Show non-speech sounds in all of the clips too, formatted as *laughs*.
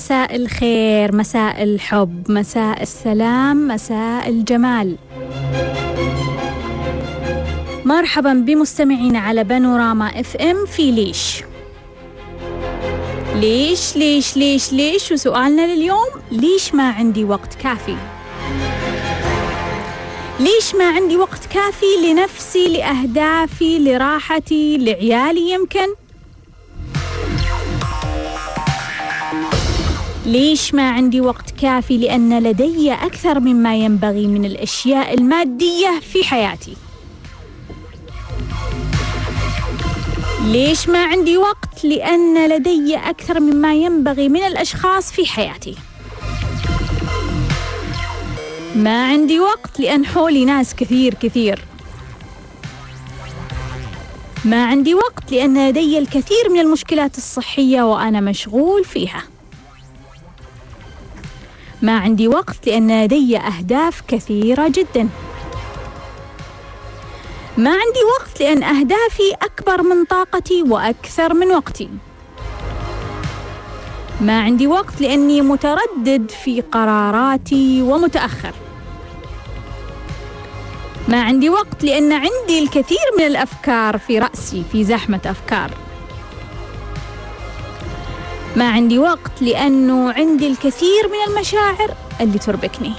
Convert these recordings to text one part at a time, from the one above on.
مساء الخير مساء الحب مساء السلام مساء الجمال. مرحبا بمستمعينا على بانوراما FM في ليش. ليش ليش ليش ليش؟ وسؤالنا لليوم ليش ما عندي وقت كافي؟ ليش ما عندي وقت كافي لنفسي لأهدافي لراحتي لعيالي يمكن؟ ليش ما عندي وقت كافي لأن لدي أكثر مما ينبغي من الأشياء المادية في حياتي. ليش ما عندي وقت لأن لدي أكثر مما ينبغي من الأشخاص في حياتي. ما عندي وقت لأن حولي ناس كثير كثير. ما عندي وقت لأن لدي الكثير من المشكلات الصحية وأنا مشغول فيها. ما عندي وقت لأن لدي أهداف كثيرة جدا. ما عندي وقت لأن أهدافي أكبر من طاقتي وأكثر من وقتي. ما عندي وقت لأني متردد في قراراتي ومتأخر. ما عندي وقت لأن عندي الكثير من الأفكار في رأسي في زحمة أفكار. ما عندي وقت لأنه عندي الكثير من المشاعر اللي تربكني.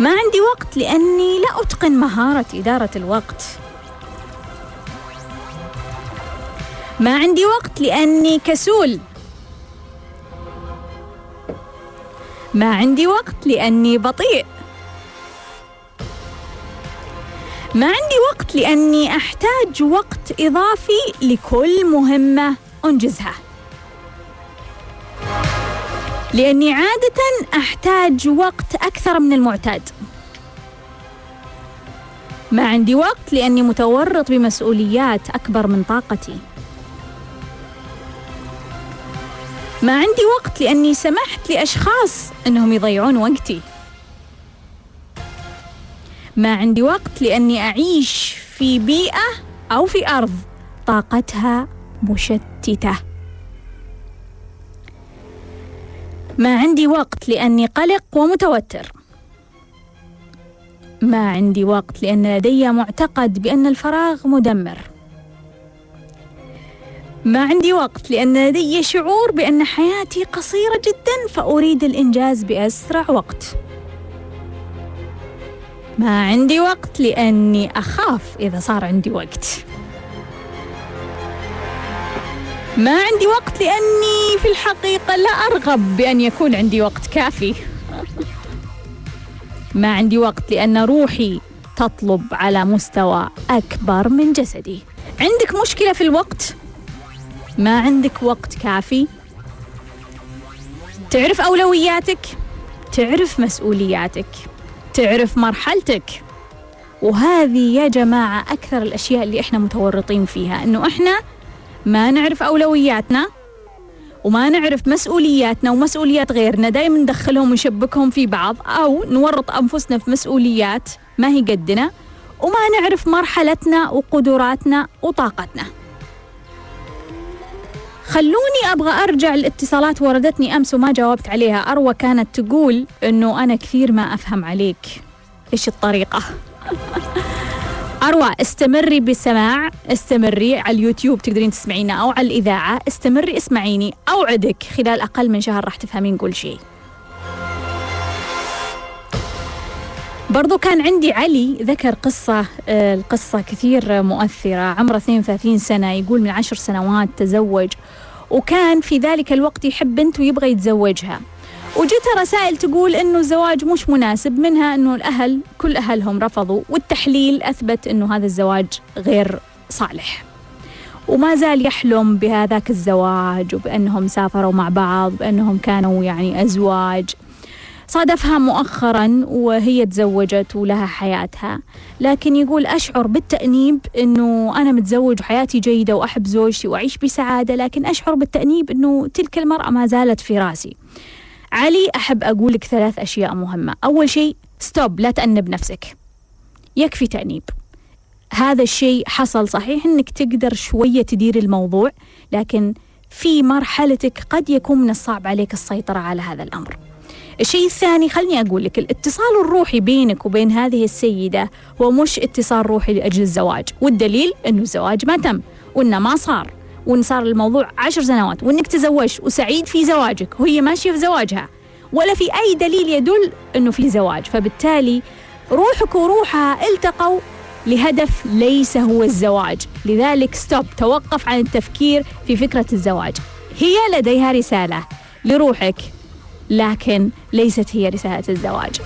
ما عندي وقت لأني لا أتقن مهارة إدارة الوقت. ما عندي وقت لأني كسول. ما عندي وقت لأني بطيء. ما عندي وقت لأني أحتاج وقت إضافي لكل مهمة أنجزها. لأني عادة أحتاج وقت أكثر من المعتاد. ما عندي وقت لأني متورط بمسؤوليات أكبر من طاقتي. ما عندي وقت لأني سمحت لأشخاص أنهم يضيعون وقتي. ما عندي وقت لأني أعيش في بيئة أو في أرض طاقتها مشتتة. ما عندي وقت لأني قلق ومتوتر. ما عندي وقت لأن لدي معتقد بأن الفراغ مدمر. ما عندي وقت لأن لدي شعور بأن حياتي قصيرة جدا فأريد الإنجاز بأسرع وقت. ما عندي وقت لأني أخاف إذا صار عندي وقت ما عندي وقت لأني في الحقيقة لا أرغب بأن يكون عندي وقت كافي ما عندي وقت لأن روحي تطلب على مستوى أكبر من جسدي عندك مشكلة في الوقت؟ ما عندك وقت كافي؟ تعرف أولوياتك؟ تعرف مسؤولياتك؟ تعرف مرحلتك؟ وهذه يا جماعة أكثر الأشياء اللي إحنا متورطين فيها إنه إحنا ما نعرف أولوياتنا وما نعرف مسؤولياتنا ومسؤوليات غيرنا دائما ندخلهم ونشبكهم في بعض أو نورط أنفسنا في مسؤوليات ما هي قدنا وما نعرف مرحلتنا وقدراتنا وطاقتنا خلوني أبغى أرجع الاتصالات وردتني أمس وما جاوبت عليها. أروى كانت تقول أنه أنا كثير ما أفهم عليك. إيش الطريقة؟ *laughs* أروى استمري بالسماع استمري على اليوتيوب تقدرين تسمعينا أو على الإذاعة استمري اسمعيني أوعدك خلال أقل من شهر راح تفهمين كل شيء. برضو كان عندي علي ذكر قصة آه، القصة كثير مؤثرة. عمره 32 سنة يقول من عشر سنوات تزوج وكان في ذلك الوقت يحب بنت ويبغى يتزوجها. وجتها رسائل تقول إنه الزواج مش مناسب منها إنه الأهل كل أهلهم رفضوا والتحليل أثبت إنه هذا الزواج غير صالح. وما زال يحلم بهذاك الزواج وبأنهم سافروا مع بعض بأنهم كانوا يعني أزواج. صادفها مؤخرا وهي تزوجت ولها حياتها. لكن يقول أشعر بالتأنيب أنه أنا متزوج وحياتي جيدة وأحب زوجتي وأعيش بسعادة لكن أشعر بالتأنيب أنه تلك المرأة ما زالت في رأسي. علي أحب أقول لك ثلاث أشياء مهمة. أول شيء ستوب لا تأنب نفسك. يكفي تأنيب. هذا الشيء حصل صحيح أنك تقدر شوية تدير الموضوع لكن في مرحلتك قد يكون من الصعب عليك السيطرة على هذا الأمر. الشيء الثاني خلني أقول لك الاتصال الروحي بينك وبين هذه السيدة هو مش اتصال روحي لأجل الزواج. والدليل أنه الزواج ما تم وأنه ما صار وأن صار الموضوع عشر سنوات وأنك تزوجت وسعيد في زواجك وهي ماشية في زواجها ولا في أي دليل يدل أنه في زواج. فبالتالي روحك وروحها التقوا لهدف ليس هو الزواج. لذلك ستوب توقف عن التفكير في فكرة الزواج. هي لديها رسالة لروحك. لكن ليست هي رسالة الزواج.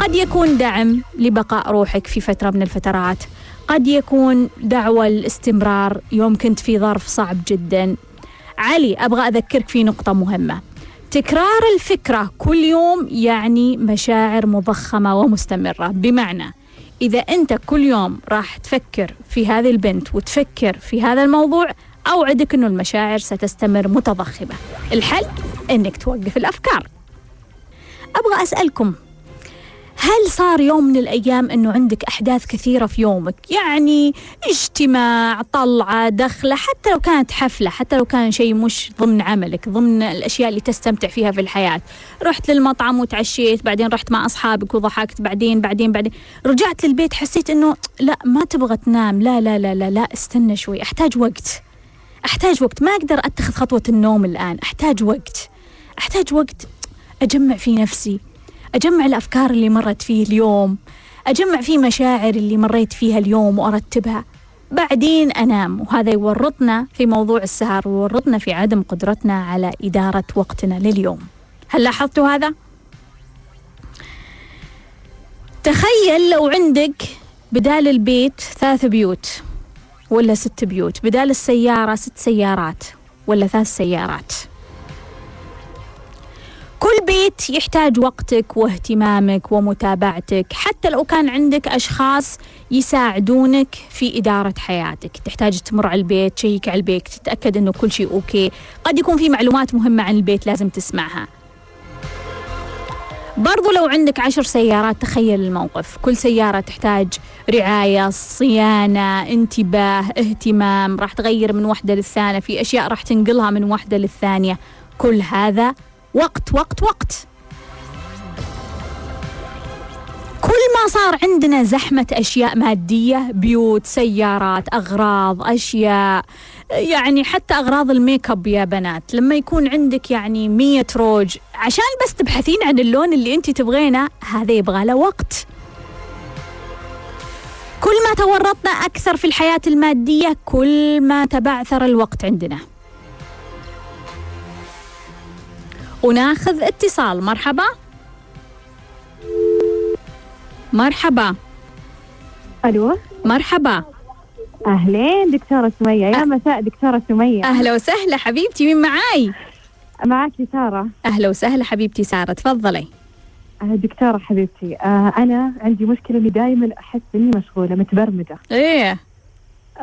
قد يكون دعم لبقاء روحك في فترة من الفترات. قد يكون دعوة الاستمرار يوم كنت في ظرف صعب جدا. علي أبغى أذكرك في نقطة مهمة. تكرار الفكرة كل يوم يعني مشاعر مضخمة ومستمرة. بمعنى إذا أنت كل يوم راح تفكر في هذه البنت وتفكر في هذا الموضوع أوعدك أنه المشاعر ستستمر متضخمة. الحل؟ أنك توقف الأفكار. أبغى أسألكم هل صار يوم من الأيام أنه عندك أحداث كثيرة في يومك؟ يعني اجتماع طلعة دخلة حتى لو كانت حفلة حتى لو كان شيء مش ضمن عملك ضمن الأشياء اللي تستمتع فيها في الحياة. رحت للمطعم وتعشيت بعدين رحت مع أصحابك وضحكت بعدين بعدين بعدين. رجعت للبيت حسيت أنه لا ما تبغى تنام لا لا لا لا, لا استنى شوي أحتاج وقت. أحتاج وقت ما أقدر أتخذ خطوة النوم الآن أحتاج وقت. أحتاج وقت أجمع في نفسي أجمع الأفكار اللي مرت فيه اليوم أجمع فيه مشاعر اللي مريت فيها اليوم وأرتبها. بعدين أنام وهذا يورطنا في موضوع السهر ويورطنا في عدم قدرتنا على إدارة وقتنا لليوم. هل لاحظتوا هذا؟ تخيل لو عندك بدال البيت ثلاث بيوت ولا ست بيوت بدال السيارة ست سيارات ولا ثلاث سيارات. كل بيت يحتاج وقتك واهتمامك ومتابعتك. حتى لو كان عندك أشخاص يساعدونك في إدارة حياتك. تحتاج تمر على البيت تشيك على البيت تتأكد أنه كل شيء okay. قد يكون في معلومات مهمة عن البيت لازم تسمعها. برضو لو عندك عشر سيارات تخيل الموقف. كل سيارة تحتاج رعاية صيانة انتباه اهتمام. راح تغير من واحدة للثانية. في أشياء راح تنقلها من واحدة للثانية. كل هذا وقت وقت وقت. كل ما صار عندنا زحمة أشياء مادية بيوت سيارات أغراض أشياء يعني حتى أغراض الميك أب يا بنات. لما يكون عندك يعني مية روج عشان بس تبحثين عن اللون اللي أنت تبغينه هذا يبغى له وقت. كل ما تورطنا أكثر في الحياة المادية كل ما تبعثر الوقت عندنا. وناخذ اتصال. مرحبا. مرحبا. ألو. مرحبا. أهلين دكتورة سمية. يا مساء دكتورة سمية. أهلا وسهلا حبيبتي مين معاي؟ معك سارة. أهلا وسهلا حبيبتي سارة تفضلي. آه، دكتورة حبيبتي آه أنا عندي مشكلة إني دائما أحس إني مشغولة متبرمجة. إيه.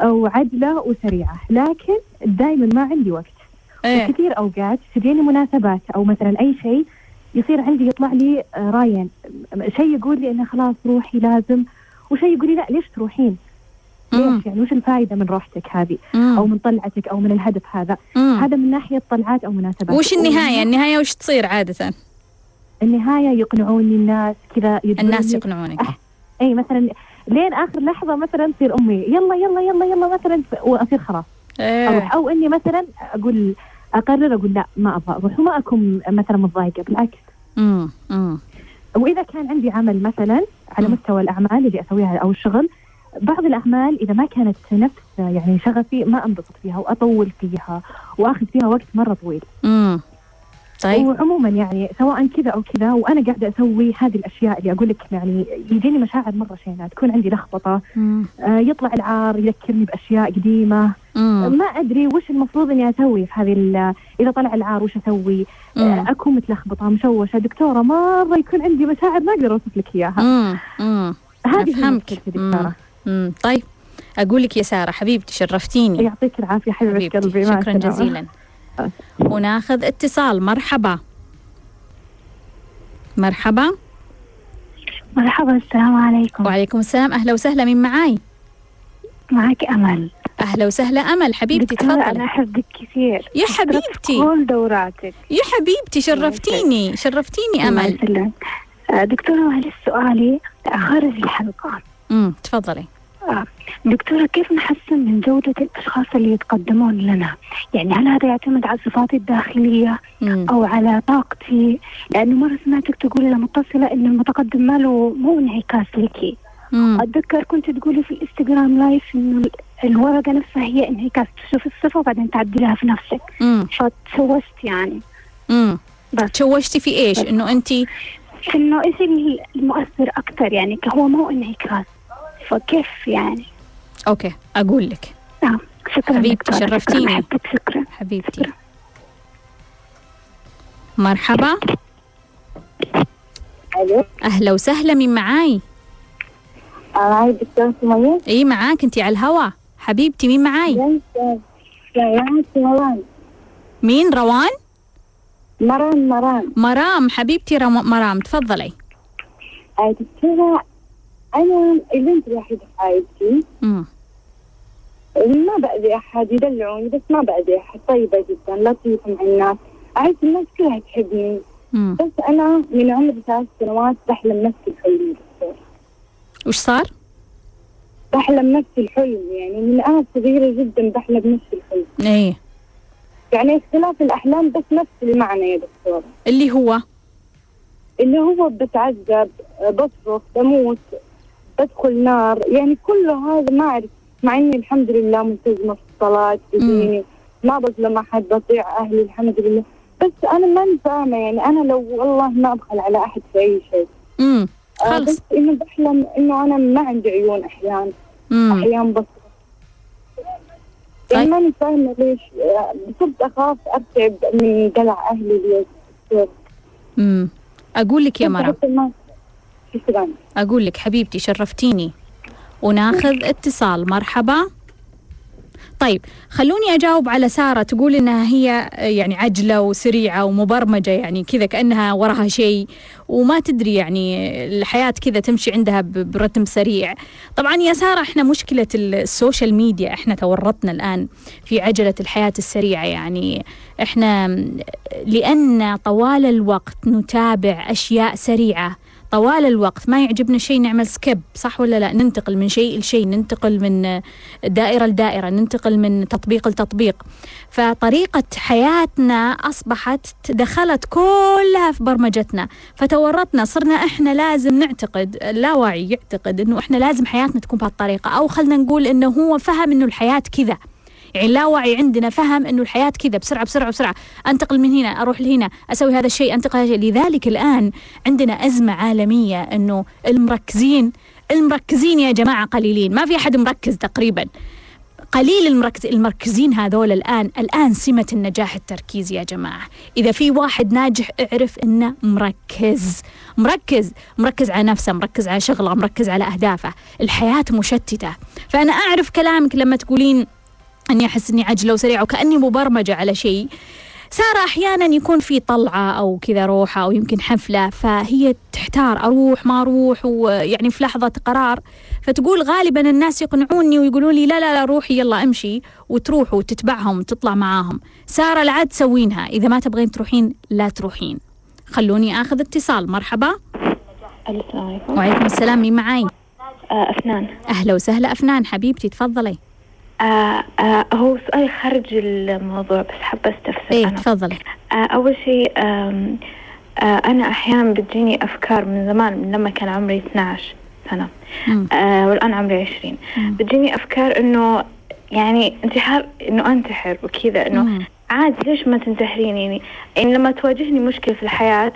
وعدلة وسريعة لكن دائما ما عندي وقت. إيه. كثير أوقات تجيني مناسبات أو مثلا أي شيء يصير عندي يطلع لي آه، راين. شيء يقول لي إنه خلاص روحي لازم وشيء يقول لي لا ليش تروحين؟ ليش يعني؟ وش الفائده من روحتك هذه؟ مم. أو من طلعتك أو من الهدف هذا؟ مم. هذا من ناحية طلعات أو مناسبات. وش النهاية؟ النهاية وش تصير عادة؟ النهاية يقنعوني الناس كذا الناس يقنعونك. أح- إي مثلا لين آخر لحظة مثلا تصير أمي يلا يلا يلا يلا مثلا وأصير خلاص. إيه. أروح. أو إني مثلا أقول أقرر أقول لا ما أبغى أروح وما أكون مثلا متضايقة بالعكس مم. مم. وإذا كان عندي عمل مثلا على. مستوى الأعمال اللي أسويها أو الشغل بعض الأعمال إذا ما كانت نفس يعني شغفي ما أنبسط فيها وأطول فيها وأخذ فيها وقت مرة طويل مم. طيب وعموما يعني سواء كذا أو كذا وأنا قاعدة أسوي هذه الأشياء اللي أقول لك يعني يجيني مشاعر مرة شينه تكون عندي لخبطة. آه يطلع العار يذكرني بأشياء قديمة مم. ما أدري وش المفروض إني أسوي في هذه ال- إذا طلع العار وش أسوي؟ مم. آه اكون متلخبطه مشوشة. دكتورة مرة يكون عندي مشاعر ما أقدر أوصف لك إياها. هذه. مشكلتي دكتورة. مم. طيب أقول لك يا سارة حبيبتي شرفتيني. يعطيك العافية حبيبة حبيبتي قلبي. شكرا. جزيلا. وناخذ اتصال. مرحبا. مرحبا. مرحبا السلام عليكم. وعليكم السلام. أهلا وسهلا. من معاي؟ معك أمل. أهلا وسهلا أمل حبيبتي تفضلي أحبك كثير. يا حبيبتي. كل دوراتك. يا حبيبتي شرفتيني شرفتيني أمل. آه، دكتورة معلش سؤالي خارج الحلقة امم تفضلي. آه، دكتورة كيف نحسن من جودة الأشخاص اللي يتقدمون لنا؟ يعني هل هذا يعتمد على صفاتي الداخلية مم. أو على طاقتي؟ لأنه مرة سمعتك تقولي لمتصلة إن المتقدم ماله مو إنعكاس لك. مم. أتذكر كنت تقولي في الإنستغرام live إنه ال- الورقة نفسها هي انعكاس تشوف الصفة وبعدين تعدلها في نفسك. فتشوشت يعني مم. بس تشوشتي في إيش إنه انت إنه إيش ال- المؤثر أكثر يعني هو مو انعكاس. فكيف يعني؟ okay أقول لك نعم شكرا حبيبتي، شكراً، شرفتيني. شكرا حبيبتي مرحبا ألو أهلا وسهلا من معاي معي الدكتور سمية؟ اي معاك. انت على الهوا. حبيبتي مين معاي؟ مران مين؟ روان؟ مران مران مرام. حبيبتي رم... مرام. تفضلي. آه، دكتورة أنا البنت الوحيدة في عائلتي. ما بأذي أحد يدلعوني بس ما بأذي أحد. طيبة جدا لطيفة مع الناس أعز الناس كلها تحبني. بس أنا من عمر ثلاث سنوات بحلم نفس الحلم دكتور وش صار؟ بحلم نفس الحلم يعني من أنا صغيرة جدا بحلم نفس الحلم. إيه. يعني اختلاف الأحلام بس نفس المعنى يا دكتور. اللي هو؟ اللي هو بتعذب بصرخ بموت بدخل نار يعني كل هذا ما أعرف مع إني الحمد لله ملتزمة في الصلاة في. ديني ما بظلم أحد بطيع أهلي الحمد لله. بس أنا ماني فاهمة يعني أنا لو والله ما أبخل على أحد في أي شيء. امم خلص بس إنه بحلم إنه أنا ما عندي عيون أحيان. امم أحيان بصرخ طيب. ماني فاهمة ليش صرت أخاف أرتعب من دلع أهلي ليش امم أقول لك يا مرام. أقول لك حبيبتي شرفتيني. وناخذ اتصال. مرحبا. طيب خلوني أجاوب على سارة تقول إنها هي يعني عجلة وسريعة ومبرمجة يعني كذا كأنها وراها شيء وما تدري يعني الحياة كذا تمشي عندها برتم سريع. طبعا يا سارة إحنا مشكلة السوشيال ميديا إحنا تورطنا الآن في عجلة الحياة السريعة يعني إحنا لأن طوال الوقت نتابع أشياء سريعة طوال الوقت ما يعجبنا شيء نعمل سكيب صح ولا لا؟ ننتقل من شيء لشيء ننتقل من دائرة لدائرة ننتقل من تطبيق لتطبيق فطريقة حياتنا أصبحت دخلت كلها في برمجتنا. فتورطنا صرنا إحنا لازم نعتقد اللاوعي يعتقد إنه إحنا لازم حياتنا تكون بهالطريقة. أو خلنا نقول إنه هو فهم إنه الحياة كذا. يعني اللاوعي عندنا فهم إنه الحياة كذا بسرعة بسرعة بسرعة. أنتقل من هنا أروح لهنا أسوي هذا الشيء أنتقل هذا الشيء. لذلك الآن عندنا أزمة عالمية إنه المركزين المركزين يا جماعة قليلين. ما في أحد مركز تقريبا. قليل المركز المركزين هذول الآن الآن سمة النجاح التركيز يا جماعة. إذا في واحد ناجح اعرف إنه مركز. مركز مركز على نفسه مركز على شغله مركز على أهدافه. الحياة مشتتة. فأنا أعرف كلامك لما تقولين أني أحس إني عجلة وسريعة وكأني مبرمجة على شيء. سارة أحيانا يكون في طلعة أو كذا روحة أو يمكن حفلة فهي تحتار أروح ما أروح ويعني في لحظة قرار. فتقول غالبا الناس يقنعوني ويقولون لي لا لا لا روحي يلا أمشي وتروح وتتبعهم وتطلع معاهم. سارة لا عاد تسوينها. إذا ما تبغين تروحين لا تروحين. خلوني آخذ اتصال. مرحبا. السلام عليكم. وعليكم السلام. مين معاي؟ آه أفنان. أهلا وسهلا أفنان حبيبتي تفضلي. آه آه هو سؤالي خارج الموضوع بس حابة أستفسر إيه أنا تفضلي آه أول شيء آه أنا أحيانا بتجيني أفكار من زمان من لما كان عمري 12 سنة مم. آه والآن عمري 20 مم. بتجيني أفكار إنه يعني انتحار إنه أنتحر وكذا إنه. عادي ليش ما تنتحرين يعني يعني لما تواجهني مشكلة في الحياة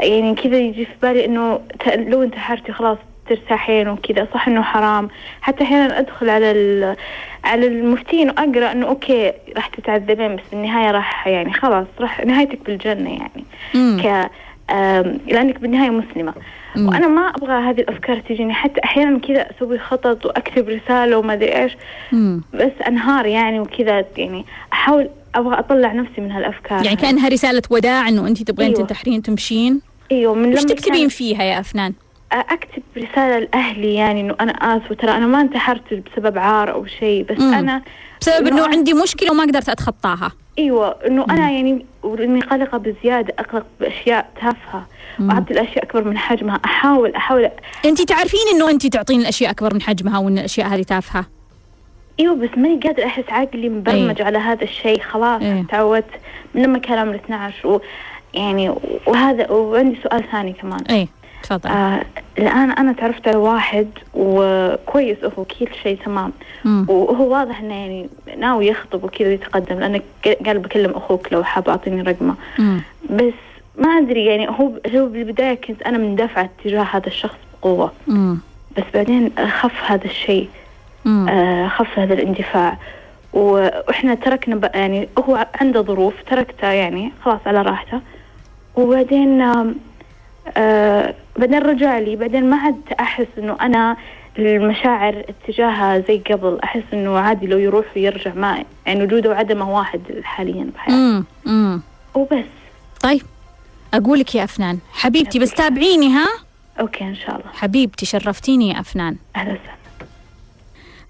يعني كذا يجي في بالي إنه ت- لو انتحرتي خلاص ترتاحين وكذا صح إنه حرام حتى أحيانا أدخل على على المفتين وأقرأ إنه أوكي راح تتعذبين بس بالنهاية راح يعني خلاص راح نهايتك بالجنة يعني مم. ك لأنك بالنهاية مسلمة مم. وأنا ما أبغى هذه الأفكار تجيني حتى أحيانا كذا أسوي خطط وأكتب رسالة وما أدري إيش مم. بس أنهار يعني وكذا يعني أحاول أبغى أطلع نفسي من هالأفكار يعني كأنها رسالة وداع إنه أنت تبغين أيوة. تنتحرين تمشين أيوه من لما تكتبين كان- فيها يا أفنان؟ أكتب رسالة لأهلي يعني إنه أنا آسفة ترى أنا ما انتحرت بسبب عار أو شيء بس مم. أنا بسبب إنه عندي مشكلة وما قدرت أتخطاها. أيوه إنه أنا يعني إني قلقه بزيادة أقلق بأشياء تافهة وأعطي الأشياء أكبر من حجمها أحاول أحاول انت تعرفين إنه انت تعطين الأشياء أكبر من حجمها وإن الأشياء هذه تافهة؟ أيوه بس ماني قادر أحس عقلي مبرمج على هذا الشيء خلاص إيه. تعودت من لما كان عمري 12 و يعني وهذا وعندي سؤال ثاني كمان. إيه. تفضل آه الآن أنا تعرفت على واحد وكويس هو كل شيء تمام مم. وهو واضح إنه يعني ناوي يخطب وكذا يتقدم لأنه قال بكلم أخوك لو حاب أعطيني رقمه مم. بس ما أدري يعني هو هو بالبداية كنت أنا مندفعة تجاه هذا الشخص بقوة مم. بس بعدين خف هذا الشيء. آه، خف هذا الاندفاع وإحنا تركنا بقى يعني هو عنده ظروف تركته يعني خلاص على راحته وبعدين آه بعدين رجع لي. بعدين ما عاد أحس إنه أنا المشاعر اتجاهها زي قبل. أحس إنه عادي لو يروح ويرجع ما يعني وجوده وعدمه واحد حاليا بحياتي مم. مم. وبس. طيب أقول لك يا أفنان. حبيبتي بس تابعيني ها؟ أوكي إن شاء الله. حبيبتي شرفتيني يا أفنان. أهلا وسهلا.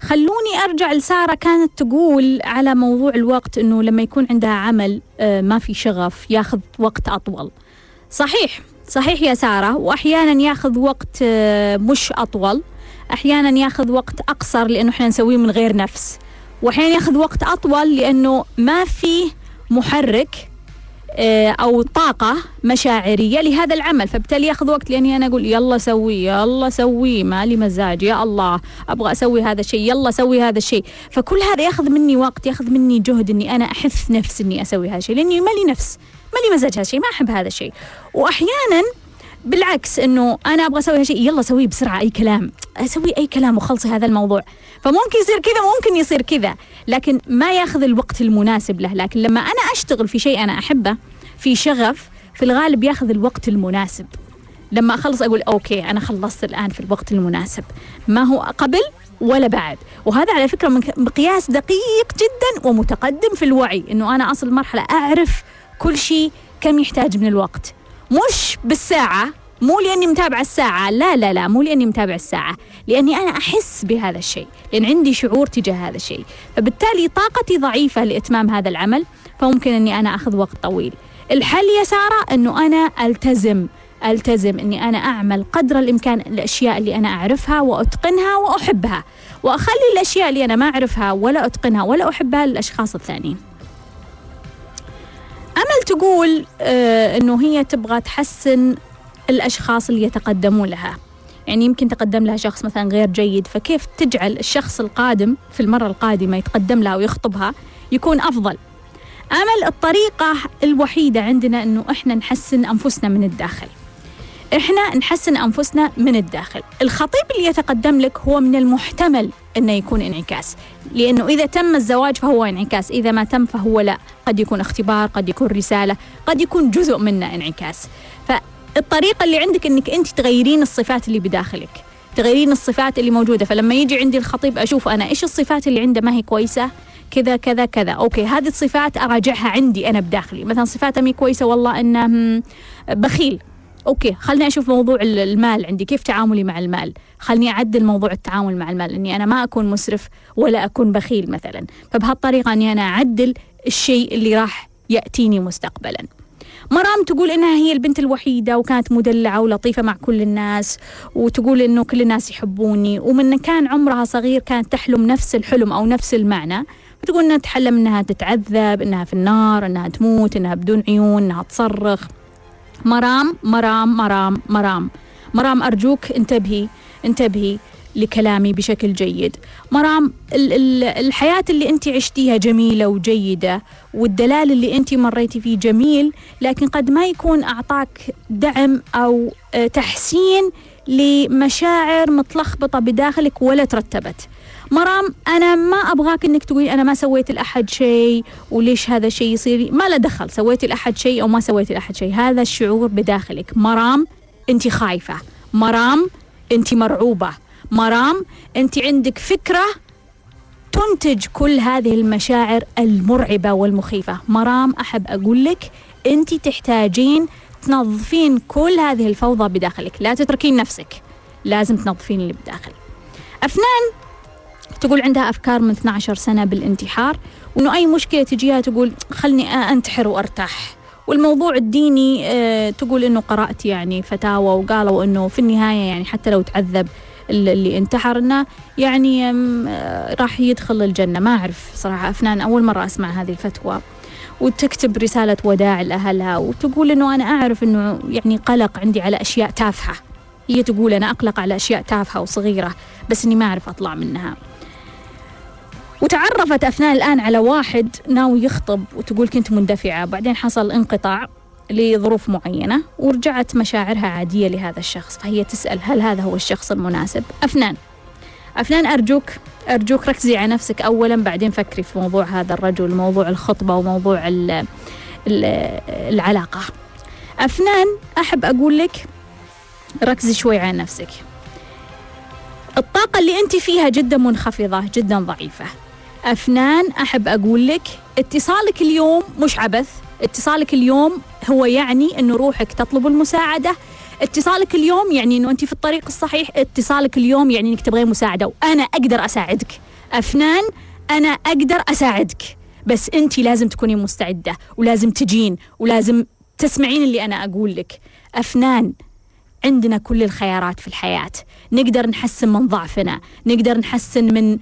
خلوني أرجع لسارة. كانت تقول على موضوع الوقت إنه لما يكون عندها عمل آه، ما في شغف ياخذ وقت أطول. صحيح. صحيح يا سارة وأحيانا ياخذ وقت آه، مش أطول. أحيانا ياخذ وقت أقصر لأنه إحنا نسويه من غير نفس. وأحيانا ياخذ وقت أطول لأنه ما فيه محرك آه، أو طاقة مشاعرية لهذا العمل. فبالتالي ياخذ وقت لأني أنا أقول يلا سوي يلا سوي مالي مزاج يا الله أبغى أسوي هذا الشيء يلا سوي هذا الشيء. فكل هذا ياخذ مني وقت ياخذ مني جهد إني أنا أحث نفسي إني أسوي هذا الشيء لأني مالي نفس. مالي مزاج هذا الشيء ما أحب هذا الشيء. وأحيانا بالعكس إنه أنا أبغى أسوي هالشيء يلا سويه بسرعة أي كلام. أسوي أي كلام وخلصي هذا الموضوع. فممكن يصير كذا ممكن يصير كذا. لكن ما ياخذ الوقت المناسب له. لكن لما أنا أشتغل في شيء أنا أحبه في شغف في الغالب ياخذ الوقت المناسب. لما أخلص أقول أوكي أنا خلصت الآن في الوقت المناسب. ما هو قبل ولا بعد. وهذا على فكرة مقياس دقيق جدا ومتقدم في الوعي. إنه أنا أصل مرحلة أعرف كل شيء كم يحتاج من الوقت. مش بالساعة مو لأني متابعة الساعة لا لا لا مو لأني متابعة الساعة لأني أنا أحس بهذا الشيء لأن عندي شعور تجاه هذا الشيء. فبالتالي طاقتي ضعيفة لإتمام هذا العمل فممكن أني أنا أخذ وقت طويل. الحل يا سارة أنه أنا ألتزم ألتزم أني أنا أعمل قدر الإمكان الأشياء اللي أنا أعرفها وأتقنها وأحبها. وأخلي الأشياء اللي أنا ما أعرفها ولا أتقنها ولا أحبها للأشخاص الثانيين. أمل تقول آه إنه هي تبغى تحسن الأشخاص اللي يتقدمون لها. يعني يمكن تقدم لها شخص مثلا غير جيد فكيف تجعل الشخص القادم في المرة القادمة يتقدم لها ويخطبها يكون أفضل؟ أمل الطريقة الوحيدة عندنا إنه إحنا نحسن أنفسنا من الداخل. إحنا نحسن أنفسنا من الداخل. الخطيب اللي يتقدم لك هو من المحتمل إنه يكون انعكاس. لأنه إذا تم الزواج فهو انعكاس إذا ما تم فهو لا. قد يكون اختبار قد يكون رسالة قد يكون جزء منه انعكاس. فالطريقة اللي عندك إنك أنت تغيرين الصفات اللي بداخلك تغيرين الصفات اللي موجودة. فلما يجي عندي الخطيب أشوف أنا إيش الصفات اللي عنده ما هي كويسة؟ كذا كذا كذا. okay هذه الصفات أراجعها عندي أنا بداخلي. مثلا صفاته مي كويسة والله انه بخيل. okay خلني أشوف موضوع ال- المال عندي كيف تعاملي مع المال؟ خلني أعدل موضوع التعامل مع المال إني أنا ما أكون مسرف ولا أكون بخيل مثلا. فبهالطريقة إني أنا أعدل الشيء اللي راح يأتيني مستقبلا. مرام تقول إنها هي البنت الوحيدة وكانت مدلعة ولطيفة مع كل الناس وتقول إنه كل الناس يحبوني ومن كان عمرها صغير كانت تحلم نفس الحلم أو نفس المعنى. وتقول إنها تحلم إنها تتعذب إنها في النار إنها تموت إنها بدون عيون إنها تصرخ. مرام مرام مرام مرام مرام أرجوك انتبهي انتبهي لكلامي بشكل جيد مرام ال- ال- الحياة اللي أنت عشتيها جميلة وجيدة والدلال اللي أنت مريتي فيه جميل لكن قد ما يكون أعطاك دعم أو آه، تحسين لمشاعر متلخبطة بداخلك ولا ترتبت. مرام أنا ما أبغاك إنك تقولي أنا ما سويت لأحد شيء وليش هذا الشيء يصير؟ ما له دخل سويتي لأحد شيء أو ما سويتي لأحد شيء. هذا الشعور بداخلك. مرام أنت خايفة. مرام أنت مرعوبة. مرام أنت عندك فكرة تنتج كل هذه المشاعر المرعبة والمخيفة. مرام أحب أقول لك أنت تحتاجين تنظفين كل هذه الفوضى بداخلك. لا تتركين نفسك. لازم تنظفين اللي بداخل. أفنان تقول عندها أفكار من 12 سنة بالانتحار وإنه أي مشكلة تجيها تقول خلني أنتحر وأرتاح. والموضوع الديني آه، تقول إنه قرأت يعني فتاوى وقالوا إنه في النهاية يعني حتى لو تعذب اللي انتحر إنه يعني آه، راح يدخل الجنة. ما أعرف صراحة أفنان أول مرة أسمع هذه الفتوى. وتكتب رسالة وداع لأهلها وتقول إنه أنا أعرف إنه يعني قلق عندي على أشياء تافهة. هي تقول أنا أقلق على أشياء تافهة وصغيرة بس إني ما أعرف أطلع منها. وتعرفت أفنان الآن على واحد ناوي يخطب وتقول كنت مندفعة. بعدين حصل انقطاع لظروف معينة ورجعت مشاعرها عادية لهذا الشخص. فهي تسأل هل هذا هو الشخص المناسب؟ أفنان. أفنان أرجوك أرجوك ركزي على نفسك أولا بعدين فكري في موضوع هذا الرجل موضوع الخطبة وموضوع ال ال العلاقة. أفنان أحب أقول لك ركزي شوي على نفسك. الطاقة اللي أنت فيها جدا منخفضة جدا ضعيفة. أفنان أحب أقول لك اتصالك اليوم مش عبث. اتصالك اليوم هو يعني أنه روحك تطلب المساعدة. اتصالك اليوم يعني أنه أنت في الطريق الصحيح. اتصالك اليوم يعني أنك تبغين مساعدة وأنا أقدر أساعدك. أفنان أنا أقدر أساعدك. بس أنت لازم تكوني مستعدة ولازم تجين ولازم تسمعين اللي أنا أقول لك. أفنان عندنا كل الخيارات في الحياة. نقدر نحسن من ضعفنا نقدر نحسن من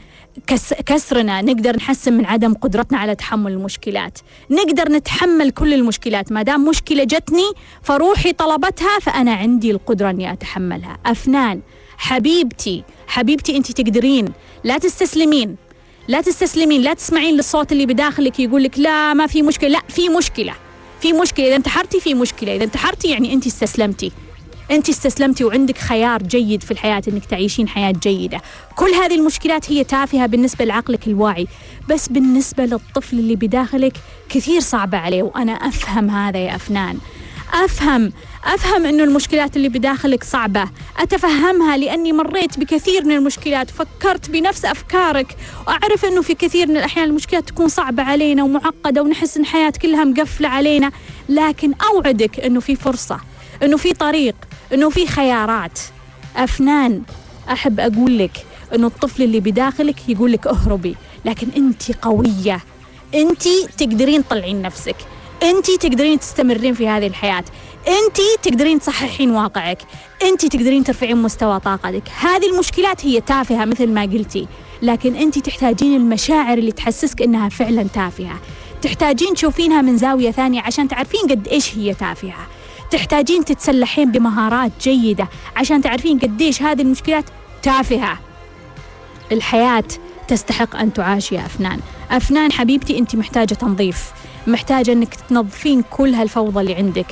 كسرنا نقدر نحسن من عدم قدرتنا على تحمل المشكلات. نقدر نتحمل كل المشكلات. ما دام مشكلة جتني فروحي طلبتها فأنا عندي القدرة أني أتحملها. أفنان حبيبتي حبيبتي أنت تقدرين. لا تستسلمين. لا تستسلمين. لا تسمعين للصوت اللي بداخلك يقول لك لا ما في مشكلة. لا في مشكلة. في مشكلة. إذا انتحرتي في مشكلة. إذا انتحرتي يعني أنت استسلمتي. أنت استسلمتي وعندك خيار جيد في الحياة إنك تعيشين حياة جيدة. كل هذه المشكلات هي تافهة بالنسبة لعقلك الواعي. بس بالنسبة للطفل اللي بداخلك كثير صعبة عليه وأنا أفهم هذا يا أفنان. أفهم أفهم إنه المشكلات اللي بداخلك صعبة. أتفهمها لأني مريت بكثير من المشكلات فكرت بنفس أفكارك وأعرف إنه في كثير من الأحيان المشكلات تكون صعبة علينا ومعقدة ونحس إن الحياة كلها مقفلة علينا. لكن أوعدك إنه في فرصة إنه في طريق. إنه في خيارات. أفنان أحب أقول لك إنه الطفل اللي بداخلك يقول لك اهربي لكن أنت قوية. أنت تقدرين تطلعين نفسك. أنت تقدرين تستمرين في هذه الحياة. أنت تقدرين تصححين واقعك. أنت تقدرين ترفعين مستوى طاقتك. هذه المشكلات هي تافهة مثل ما قلتي لكن أنت تحتاجين المشاعر اللي تحسسك إنها فعلا تافهة. تحتاجين تشوفينها من زاوية ثانية عشان تعرفين قد إيش هي تافهة. تحتاجين تتسلحين بمهارات جيدة عشان تعرفين قديش هذه المشكلات تافهة. الحياة تستحق أن تعاش يا أفنان. أفنان حبيبتي أنت محتاجة تنظيف. محتاجة أنك تنظفين كل هالفوضى اللي عندك.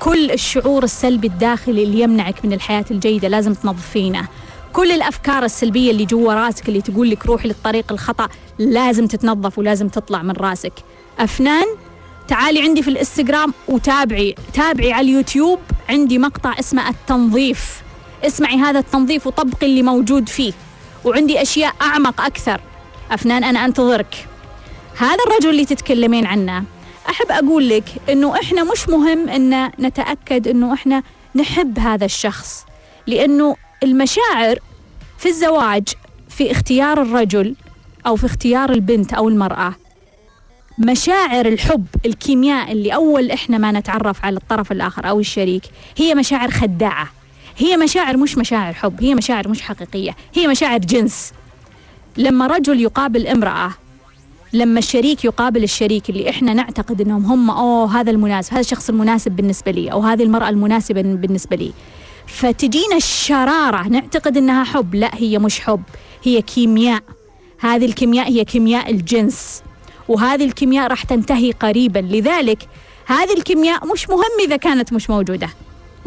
كل الشعور السلبي الداخلي اللي يمنعك من الحياة الجيدة لازم تنظفينه. كل الأفكار السلبية اللي جوا راسك اللي تقول لك روحي للطريق الخطأ لازم تتنظف ولازم تطلع من راسك. أفنان تعالي عندي في الإنستغرام وتابعي. تابعي على اليوتيوب. عندي مقطع اسمه التنظيف. اسمعي هذا التنظيف وطبقي اللي موجود فيه. وعندي أشياء أعمق أكثر. أفنان أنا أنتظرك. هذا الرجل اللي تتكلمين عنه. أحب أقول لك أنه إحنا مش مهم أن نتأكد أنه إحنا نحب هذا الشخص. لأنه المشاعر في الزواج في اختيار الرجل أو في اختيار البنت أو المرأة مشاعر الحب الكيمياء اللي أول إحنا ما نتعرف على الطرف الآخر أو الشريك هي مشاعر خداعة. هي مشاعر مش مشاعر حب هي مشاعر مش حقيقية هي مشاعر جنس. لما رجل يقابل امرأة لما الشريك يقابل الشريك اللي إحنا نعتقد إنهم هم أوه هذا المناسب هذا الشخص المناسب بالنسبة لي أو هذه المرأة المناسبة بالنسبة لي. فتجينا الشرارة نعتقد إنها حب لا هي مش حب هي كيمياء. هذه الكيمياء هي كيمياء الجنس. وهذه الكيمياء راح تنتهي قريبا. لذلك هذه الكيمياء مش مهم إذا كانت مش موجودة.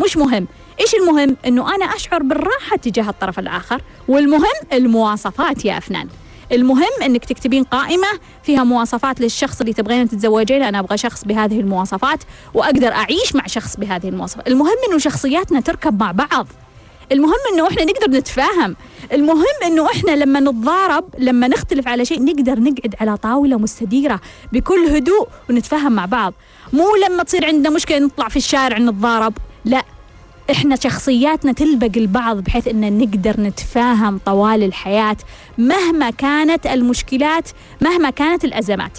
مش مهم. إيش المهم؟ أنه أنا أشعر بالراحة تجاه الطرف الآخر. والمهم المواصفات يا أفنان. المهم إنك تكتبين قائمة فيها مواصفات للشخص اللي تبغين تتزوجين أنا أبغى شخص بهذه المواصفات وأقدر أعيش مع شخص بهذه المواصفات. المهم إنه شخصياتنا تركب مع بعض. المهم إنه إحنا نقدر نتفاهم. المهم إنه إحنا لما نتضارب لما نختلف على شيء نقدر نقعد على طاولة مستديرة بكل هدوء ونتفاهم مع بعض. مو لما تصير عندنا مشكلة نطلع في الشارع نتضارب. لا إحنا شخصياتنا تلبق البعض بحيث إن نقدر نتفاهم طوال الحياة مهما كانت المشكلات مهما كانت الأزمات.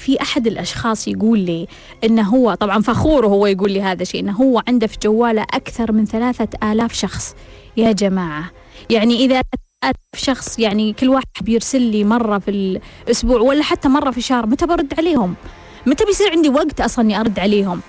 في أحد الأشخاص يقول لي إنه هو طبعا فخور وهو يقول لي هذا الشيء إنه هو عنده في جواله أكثر من ثلاثة آلاف شخص. يا جماعة يعني إذا ألف شخص يعني كل واحد بيرسل لي مرة في الأسبوع ولا حتى مرة في الشهر متى برد عليهم؟ متى بيصير عندي وقت أصلا أرد عليهم؟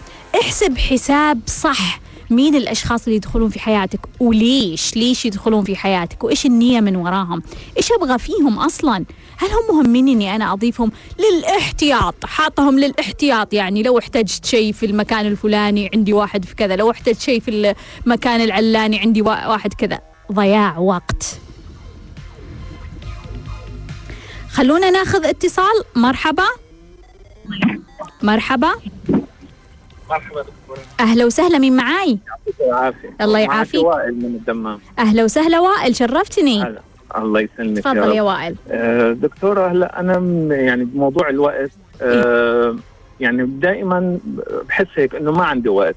احسب حساب صح. مين الأشخاص اللي يدخلون في حياتك؟ وليش؟ ليش يدخلون في حياتك؟ وإيش النية من وراهم؟ إيش أبغى فيهم أصلا؟ هل هم مهمين إني أنا أضيفهم؟ للإحتياط حاطهم للإحتياط. يعني لو احتجت شيء في المكان الفلاني عندي واحد في كذا لو احتجت شيء في المكان العلاني عندي وا- واحد كذا. ضياع وقت. خلونا ناخذ اتصال. مرحبا. مرحبا. مرحبا دكتورة أهلا وسهلا مين معاي؟ يعطيك العافية. الله يعافيك. وائل من الدمام. أهلا وسهلا وائل شرفتني. هلا. الله يسلمك تفضل يا يا وائل. آه، دكتورة هلا أنا م- يعني بموضوع الوقت آه، يعني دائما بحس هيك إنه ما عندي وقت.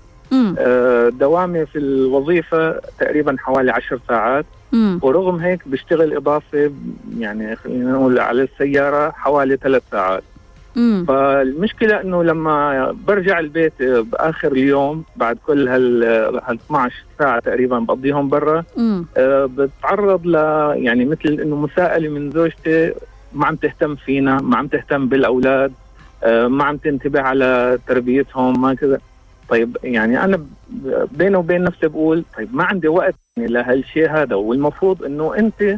آه، دوامي في الوظيفة تقريبا حوالي عشر ساعات. ورغم هيك بشتغل إضافة يعني خلينا نقول على السيارة حوالي ثلاث ساعات. فالمشكلة إنه لما برجع البيت بآخر اليوم بعد كل هال هال 12 ساعة تقريبا بقضيهم برا أه، بتعرض ل يعني مثل إنه مساءلة من زوجتي ما عم تهتم فينا، ما عم تهتم بالأولاد، أه، ما عم تنتبه على تربيتهم ما كذا. طيب يعني أنا بيني وبين نفسي بقول طيب ما عندي وقت يعني لهالشيء هذا والمفروض إنه أنت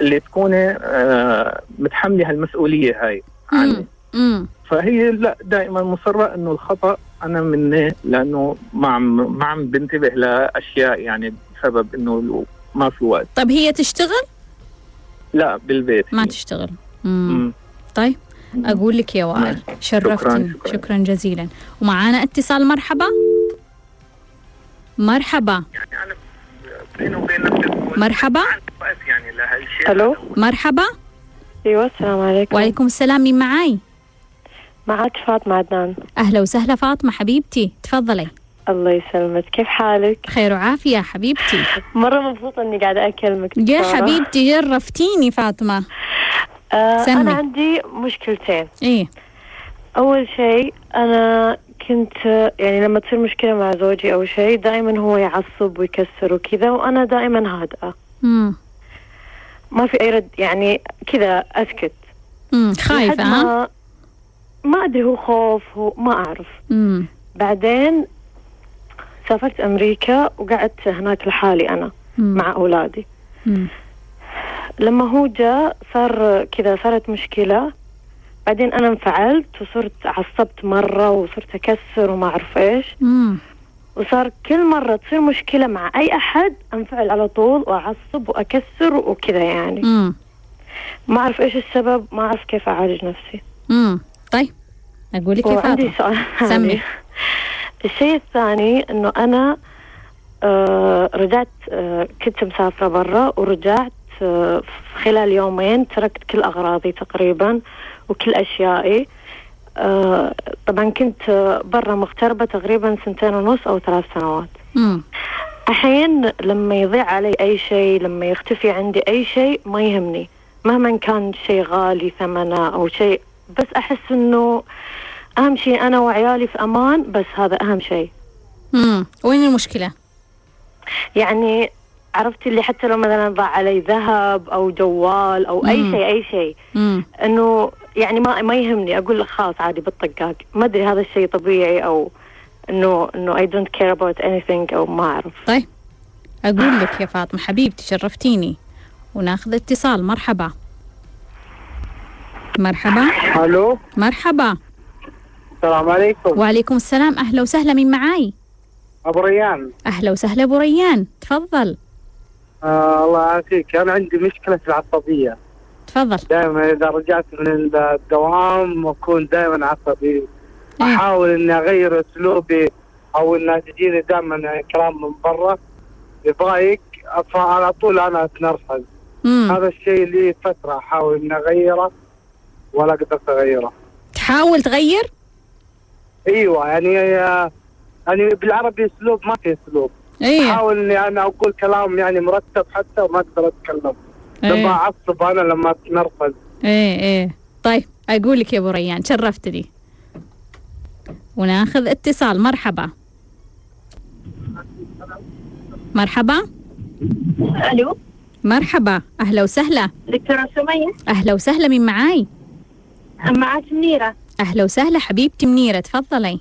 اللي تكوني أه، متحمله هالمسؤولية هاي عني. امم فهي لا دائما مصرة إنه الخطأ أنا مني لأنه ما عم ما عم بنتبه لأشياء يعني بسبب إنه ما في وقت. طيب هي تشتغل؟ لا بالبيت. ما تشتغل. امم مم. طيب أقول لك يا وائل نعم. شرفتني شكراً. شكرا. جزيلا. ومعانا اتصال مرحبا؟ مرحبا. يعني وبين بقول مرحبا. يعني ألو مرحبا. أيوه السلام عليكم. وعليكم السلام مين معاي؟ معك فاطمة عدنان. أهلا وسهلا فاطمة حبيبتي تفضلي. الله يسلمك. كيف حالك؟ خير وعافية حبيبتي. مرة مبسوطة إني قاعدة أكلمك يا. حبيبتي جرفتيني فاطمة. آه سمي. أنا عندي مشكلتين. إيه. أول شيء أنا كنت يعني لما تصير مشكلة مع زوجي أو شيء دائما هو يعصب ويكسر وكذا وأنا دائما هادئة. امم ما في أي رد يعني كذا أسكت. امم لحد خايفه ها؟ ما ما أدري هو خوف هو ما أعرف امم بعدين سافرت أمريكا وقعدت هناك لحالي أنا مع أولادي مم. لما هو جاء صار كذا صارت مشكلة بعدين أنا انفعلت وصرت عصبت مرة وصرت أكسر وما أعرف إيش مم. وصار كل مرة تصير مشكلة مع أي أحد أنفعل على طول وأعصب وأكسر وكذا يعني مم. ما أعرف إيش السبب ما أعرف كيف أعالج نفسي مم. طيب أقول لك فاطمة. سؤال سمي. الشيء الثاني إنه أنا آه رجعت آه كنت مسافرة برا ورجعت آه خلال يومين تركت كل أغراضي تقريبا وكل أشيائي. آه طبعا كنت آه، برا مغتربة تقريبا سنتين ونص أو ثلاث سنوات. مم. الحين لما يضيع علي أي شيء لما يختفي عندي أي شيء ما يهمني. مهما كان شيء غالي ثمنه أو شيء بس أحس إنه أهم شيء أنا وعيالي في أمان بس هذا أهم شيء. مم. وين المشكلة؟ يعني عرفتي اللي حتى لو مثلا ضاع علي ذهب أو جوال أو أي مم. شيء أي شيء. إنه يعني ما ما يهمني. أقول لك خلاص عادي بالطقاق. ما أدري هذا الشيء طبيعي أو إنه إنه I don't care about anything أو ما أعرف. طيب. أقول لك يا فاطمة حبيبتي شرفتيني. وناخذ اتصال. مرحبا. مرحبا. ألو؟ مرحبا. السلام عليكم. وعليكم السلام. أهلا وسهلا من معاي؟ أبو ريان. أهلا وسهلا أبو ريان. تفضل. آه الله يعافيك. أنا عندي مشكلة في العصبية. تفضل. دائما إذا رجعت من الدوام أكون دائما عصبي. إيه. أحاول إني أغير أسلوبي أو انها تجيني دائما كلام من برا. يضايق فعلى طول أنا أتنرفز. هذا الشيء لي فترة أحاول إني أغيره. ولا قدرت أغيره. تحاول تغير؟ أيوه يعني يعني بالعربي أسلوب ما في أسلوب. إيه. أحاول إني أنا أقول كلام يعني مرتب حتى وما أقدر أتكلم. لما إيه أعصب أنا لما أتنرفز. إيه إيه. طيب أقول لك يا أبو ريان شرفتني وناخذ اتصال. مرحبا. مرحبا. ألو. مرحبا. أهلا وسهلا. دكتورة سمية. أهلا وسهلا من معاي؟ معك منيرة. أهلا وسهلا حبيبتي منيرة تفضلي.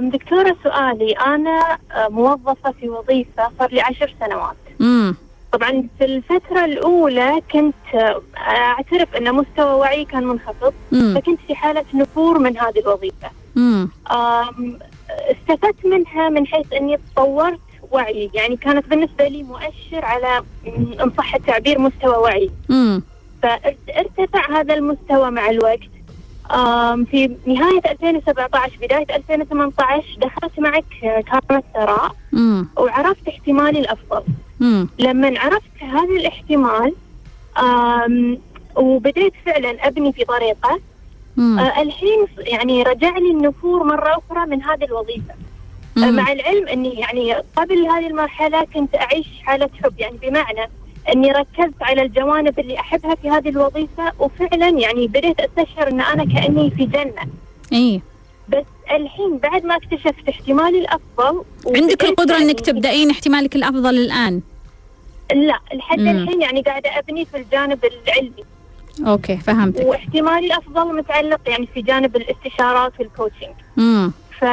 دكتورة سؤالي أنا آه، موظفة في وظيفة صار لي عشر سنوات. امم طبعا في الفترة الأولى كنت آه، أعترف أن مستوى وعي كان منخفض امم فكنت في حالة نفور من هذه الوظيفة. آم، استفدت منها من حيث أني تطورت وعي يعني كانت بالنسبة لي مؤشر على إن صح التعبير مستوى وعي. امم فارتفع هذا المستوى مع الوقت. في نهاية 2017 بداية 2018 دخلت معك كامل ثراء وعرفت احتمالي الأفضل. لما عرفت هذا الاحتمال وبديت فعلا أبني في طريقة امم آه، الحين يعني رجع لي النفور مرة أخرى من هذه الوظيفة. مع العلم أني يعني قبل هذه المرحلة كنت أعيش حالة حب يعني بمعنى أني ركزت على الجوانب اللي أحبها في هذه الوظيفة وفعلا يعني بديت أستشعر أن أنا كأني في جنة. إيه بس الحين بعد ما اكتشفت احتمالي الأفضل عندك القدرة يعني انك تبدأين احتمالك الأفضل الآن؟ لا لحد. الحين يعني قاعدة أبني في الجانب العلمي. okay فهمتك. واحتمالي الأفضل متعلق يعني في جانب الاستشارات وال coaching امم ف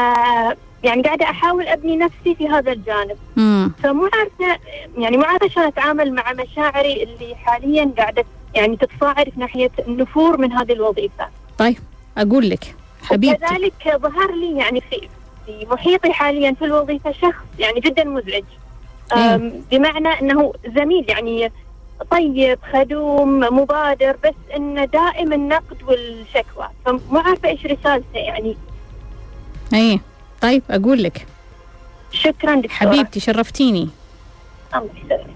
يعني قاعدة أحاول أبني نفسي في هذا الجانب. امم فمو عارفة يعني مو عارفة شلون أتعامل مع مشاعري اللي حاليا قاعدة يعني تتصاعد في ناحية النفور من هذه الوظيفة. طيب أقول لك حبيبتي. وكذلك ظهر لي يعني في في محيطي حاليا في الوظيفة شخص يعني جدا مزعج. إيه. بمعنى أنه زميل يعني طيب خدوم مبادر بس إنه دائم النقد والشكوى. فمو عارفة إيش رسالته يعني. إيه. طيب أقول لك. شكرا دكتورة. حبيبتي شرفتيني. الله يسلمك.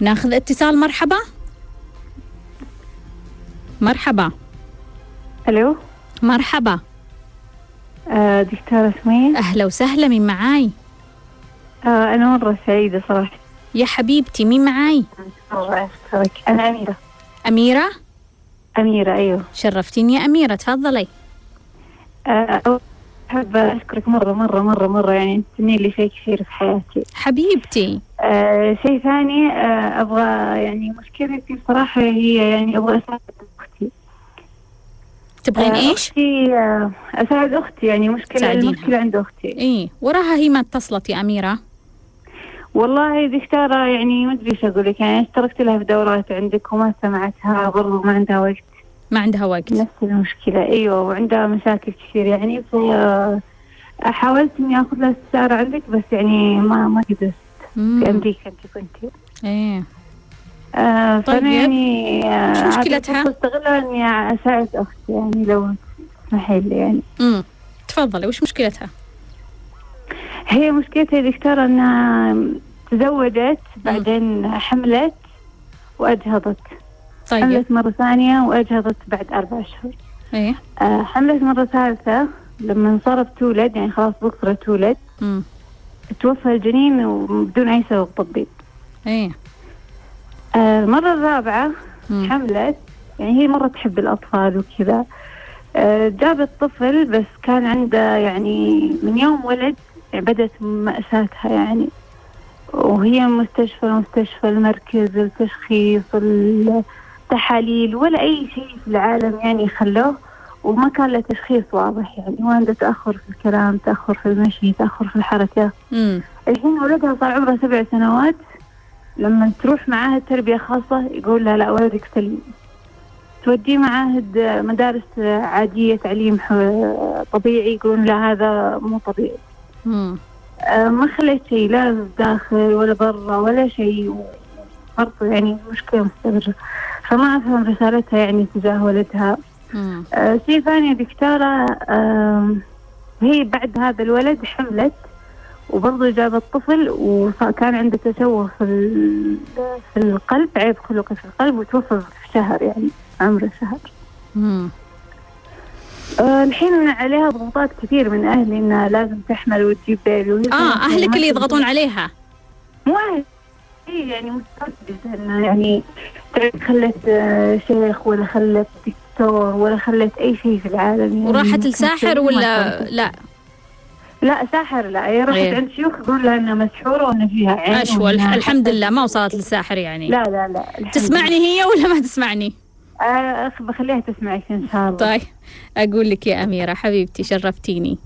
ناخذ اتصال مرحبا. مرحبا. ألو. مرحبا. آه دكتورة سمية. أهلا وسهلا من معاي؟ آه أنا مرة سعيدة صراحة. يا حبيبتي مين معاي؟ الله يسترك أنا أميرة. أميرة؟ أميرة أيوه. شرفتيني يا أميرة تفضلي. آه أول أحب أشكرك مرة مرة مرة مرة. يعني أنت تسنين لي شيء كثير في حياتي. حبيبتي. آه شيء ثاني آه أبغى يعني مشكلتي بصراحة هي يعني أبغى أساعد أختي. تبغين آه، إيش؟ أختي آه أساعد أختي. يعني مشكلة تساعدينها. المشكلة عند أختي. إيه. وراها هي ما اتصلت يا أميرة؟ والله دكتورة يعني ما أدري إيش أقول لك يعني اشتركت لها في دورات عندك وما سمعتها برضو ما عندها وقت. ما عندها وقت. نفس المشكلة. أيوة وعندها مشاكل كثير. يعني ف حاولت إني آخذ لها استشارة عندك بس يعني ما ما قدرت. في أمريكا أنت كنتي إيه. آه طيب. يعني آه، شو مشكلتها؟ أستغلها إني أساعد أختي يعني لو تسمحي لي يعني. امم تفضلي وش مشكلتها؟ هي مشكلتها يا دكتورة إنها تزوجت بعدين حملت وأجهضت. طيب. حملت مرة ثانية وأجهضت بعد أربع شهور. إيه. آه، حملت مرة ثالثة. لما صارت تولد يعني خلاص بكرة تولد. امم توفى الجنين وبدون أي سبب طبي. إيه. آه، المرة الرابعة مم. حملت. يعني هي مرة تحب الأطفال وكذا. آه، جابت طفل بس كان عنده يعني من يوم ولد يعني بدأت مأساتها يعني. وهي مستشفى مستشفى المركز التشخيص التحاليل ولا أي شيء في العالم يعني خلوه وما كان له تشخيص واضح يعني عنده تأخر في الكلام تأخر في المشي تأخر في الحركة امم الحين ولدها صار عمره سبع سنوات لما تروح معاهد تربية خاصة يقول لها لا ولدك سليم. توديه معاهد مدارس عادية تعليم طبيعي يقولون لا هذا مو طبيعي. امم آه، ما خليت شيء لا داخل ولا برا ولا شيء. برضو يعني مشكلة مستمرة. فما أفهم رسالتها يعني تجاه ولدها آه، شيء ثاني دكتورة آم، هي بعد هذا الولد حملت وبرضه جابت طفل وكان عنده تشوه في في القلب عيب خلقي في القلب وتوفى في شهر يعني عمره شهر. امم آه الحين عليها ضغوطات كثير من أهلي إنها لازم تحمل وتجيب بيبي آه أهلك اللي يضغطون عليها. مو أهلي. يعني مترددة انها يعني خلت آه، شيخ ولا خلت دكتور ولا خلت أي شيء في العالم يعني وراحت لساحر ولا. لا لا ساحر لا هي راحت غير. عند شيوخ يقول لها إنها مسحوره وان فيها عين اشوى الحمد لله ما وصلت للساحر يعني لا لا لا تسمعني هي ولا ما تسمعني. آه أخ- بخليها تسمعك إن شاء الله طيب أقول لك يا أميرة حبيبتي شرفتيني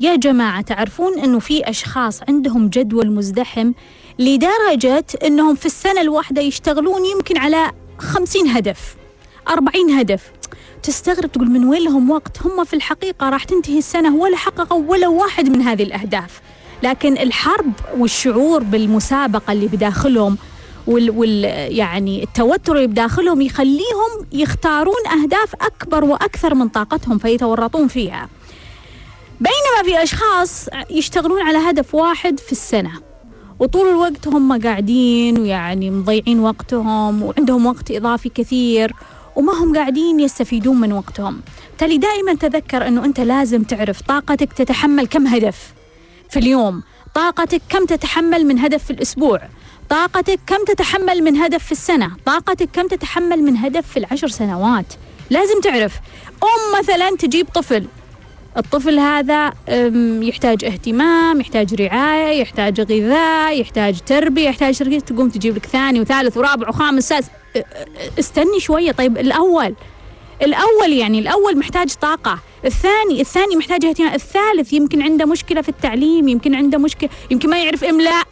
يا جماعة تعرفون أنه في أشخاص عندهم جدول مزدحم لدرجة أنهم في السنة الواحدة يشتغلون يمكن على خمسين هدف أربعين هدف. تستغرب تقول من وين لهم وقت؟ هم في الحقيقة راح تنتهي السنة ولا حققوا ولا واحد من هذه الأهداف. لكن الحرب والشعور بالمسابقة اللي بداخلهم وال, وال يعني التوتر اللي بداخلهم يخليهم يختارون أهداف أكبر وأكثر من طاقتهم فيتورطون فيها. بينما في أشخاص يشتغلون على هدف واحد في السنة. وطول الوقت هم قاعدين ويعني مضيعين وقتهم وعندهم وقت إضافي كثير وما هم قاعدين يستفيدون من وقتهم. بالتالي دائما تذكر أنه أنت لازم تعرف طاقتك تتحمل كم هدف في اليوم. طاقتك كم تتحمل من هدف في الأسبوع. طاقتك كم تتحمل من هدف في السنة. طاقتك كم تتحمل من هدف في العشر سنوات. لازم تعرف. أم مثلا تجيب طفل. الطفل هذا يحتاج اهتمام يحتاج رعاية يحتاج غذاء يحتاج تربية يحتاج تربية تقوم تجيب لك ثاني وثالث ورابع وخامس سادس استني شوية. طيب الأول الأول يعني الأول محتاج طاقة. الثاني الثاني محتاج اهتمام. الثالث يمكن عنده مشكلة في التعليم يمكن عنده مشكلة يمكن ما يعرف إملاء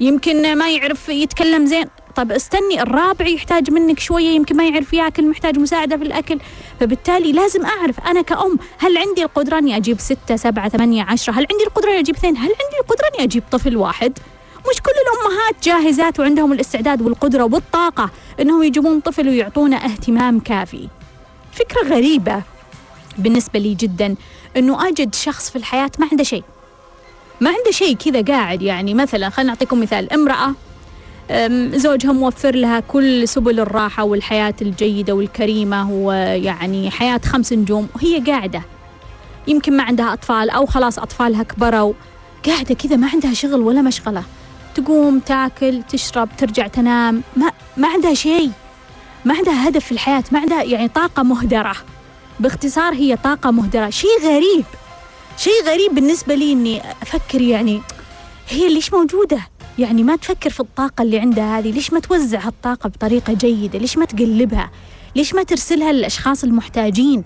يمكن ما يعرف يتكلم زين. طب استني. الرابع يحتاج منك شوية يمكن ما يعرف ياكل محتاج مساعدة في الأكل. فبالتالي لازم أعرف أنا كأم هل عندي القدرة أني أجيب ستة سبعة ثمانية عشرة؟ هل عندي القدرة أني أجيب اثنين؟ هل عندي القدرة أني أجيب طفل واحد؟ مش كل الأمهات جاهزات وعندهم الاستعداد والقدرة والطاقة أنهم يجيبون طفل ويعطونه اهتمام كافي. فكرة غريبة بالنسبة لي جدا أنه أجد شخص في الحياة ما عنده شيء. ما عنده شيء كذا قاعد يعني مثلا خلينا نعطيكم مثال امرأة زوجها موفر لها كل سبل الراحة والحياة الجيدة والكريمة. ويعني حياة خمس نجوم وهي قاعدة. يمكن ما عندها أطفال أو خلاص أطفالها كبروا. قاعدة كذا ما عندها شغل ولا مشغلة. تقوم تاكل تشرب ترجع تنام. ما ما عندها شيء. ما عندها هدف في الحياة ما عندها يعني طاقة مهدرة. باختصار هي طاقة مهدرة. شيء غريب. شيء غريب بالنسبة لي إني أفكر يعني هي ليش موجودة؟ يعني ما تفكر في الطاقة اللي عندها هذه. ليش ما توزع الطاقة بطريقة جيدة؟ ليش ما تقلبها؟ ليش ما ترسلها للأشخاص المحتاجين؟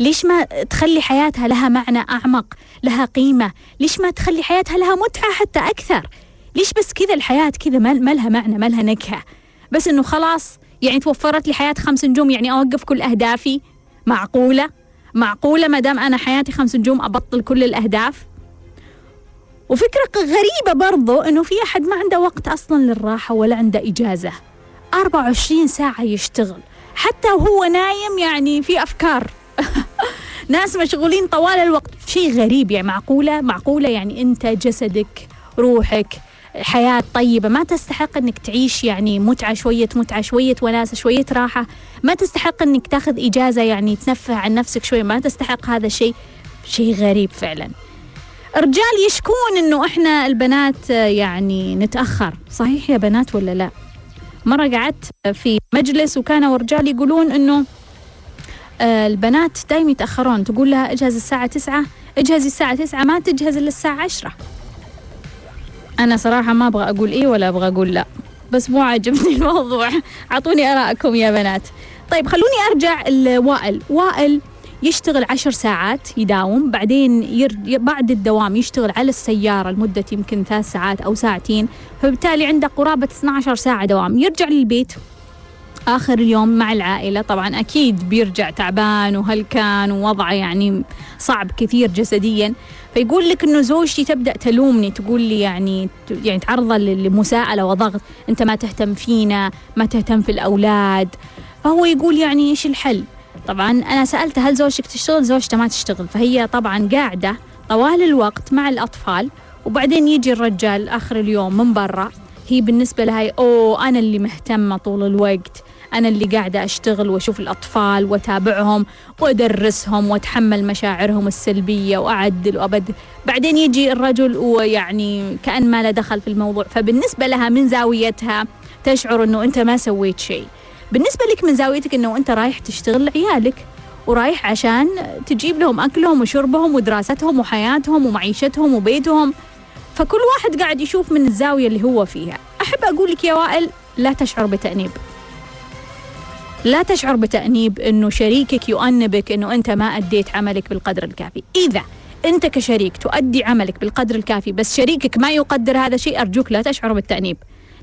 ليش ما تخلي حياتها لها معنى أعمق لها قيمة؟ ليش ما تخلي حياتها لها متعة حتى أكثر؟ ليش بس كذا الحياة كذا ما لها معنى ما لها نكهة؟ بس إنه خلاص يعني توفرت لي حياة خمس نجوم يعني أوقف كل أهدافي؟ معقولة؟ معقولة ما دام أنا حياتي خمس نجوم أبطل كل الأهداف؟ وفكرة غريبة برضو إنه في أحد ما عنده وقت أصلا للراحة ولا عنده إجازة. 24 ساعة يشتغل. حتى وهو نايم يعني في أفكار. *laughs* ناس مشغولين طوال الوقت. شيء غريب يعني معقولة؟ معقولة يعني أنت جسدك روحك حياة طيبة. ما تستحق أنك تعيش يعني متعة شوية متعة شوية وناسة شوية راحة. ما تستحق أنك تاخذ إجازة يعني تنفع عن نفسك شوية. ما تستحق هذا الشيء شيء غريب فعلا. الرجال يشكون إنه إحنا البنات آه، يعني نتأخر. صحيح يا بنات ولا لا؟ مرة قعدت في مجلس وكانوا رجال يقولون إنه آه، البنات دايما يتأخرون. تقول لها اجهز الساعة تسعة اجهزي الساعة تسعة ما تجهز إلا الساعة عشرة. أنا صراحة ما أبغى أقول إيه ولا أبغى أقول لا. بس مو عاجبني *laughs* الموضوع. أعطوني آرائكم يا بنات. طيب خلوني أرجع لوائل وائل يشتغل عشر ساعات يداوم بعدين ير... بعد الدوام يشتغل على السيارة لمدة يمكن ثلاث ساعات أو ساعتين فبالتالي عنده قرابة 12 ساعة دوام. يرجع للبيت آخر اليوم مع العائلة. طبعا أكيد بيرجع تعبان وهلكان ووضعه يعني صعب كثير جسديا. فيقول لك إنه زوجتي تبدأ تلومني تقول لي يعني يعني تعرضة لمساءلة وضغط أنت ما تهتم فينا ما تهتم في الأولاد. فهو يقول يعني إيش الحل؟ طبعا أنا سالته هل زوجتك تشتغل؟ زوجته ما تشتغل فهي طبعا قاعدة طوال الوقت مع الأطفال وبعدين يجي الرجال آخر اليوم من برا هي بالنسبة لها أوه أنا اللي مهتمة طول الوقت أنا اللي قاعدة أشتغل وأشوف الأطفال وأتابعهم وأدرسهم وأتحمل مشاعرهم السلبية وأعدل وأبدل. بعدين يجي الرجل ويعني كأن ما له دخل في الموضوع فبالنسبة لها من زاويتها تشعر أنه أنت ما سويت شيء. بالنسبة لك من زاويتك أنه أنت رايح تشتغل لعيالك ورايح عشان تجيب لهم أكلهم وشربهم ودراستهم وحياتهم ومعيشتهم وبيتهم فكل واحد قاعد يشوف من الزاوية اللي هو فيها. أحب أقول لك يا وائل لا تشعر بتأنيب. لا تشعر بتأنيب أنه شريكك يؤنبك أنه أنت ما أديت عملك بالقدر الكافي. إذا أنت كشريك تؤدي عملك بالقدر الكافي بس شريكك ما يقدر هذا الشيء أرجوك لا تشعر بالتأنيب.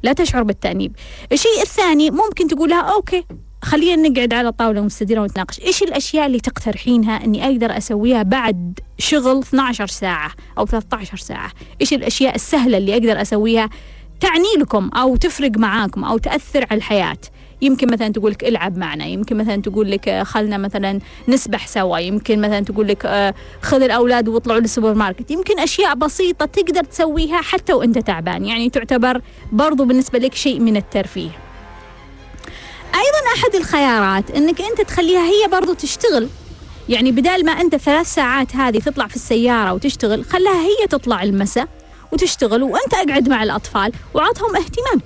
لا تشعر بالتأنيب. الشيء الثاني ممكن تقولها أوكي خلينا نقعد على طاولة مستديرة ونتناقش. إيش الأشياء اللي تقترحينها أني أقدر أسويها بعد شغل 12 ساعة أو 13 ساعة؟ إيش الأشياء السهلة اللي أقدر أسويها تعني لكم أو تفرق معاكم أو تأثر على الحياة؟ يمكن مثلا تقول لك إلعب معنا يمكن مثلا تقول لك آه، خلنا مثلا نسبح سوا يمكن مثلا تقول لك آه، خذ الأولاد واطلعوا للسوبر ماركت. يمكن أشياء بسيطة تقدر تسويها حتى وأنت تعبان يعني تعتبر برضو بالنسبة لك شيء من الترفيه. أيضا أحد الخيارات إنك أنت تخليها هي برضو تشتغل. يعني بدال ما أنت ثلاث ساعات هذه تطلع في السيارة وتشتغل خلها هي تطلع المساء وتشتغل وأنت أقعد مع الأطفال وعطهم اهتمام.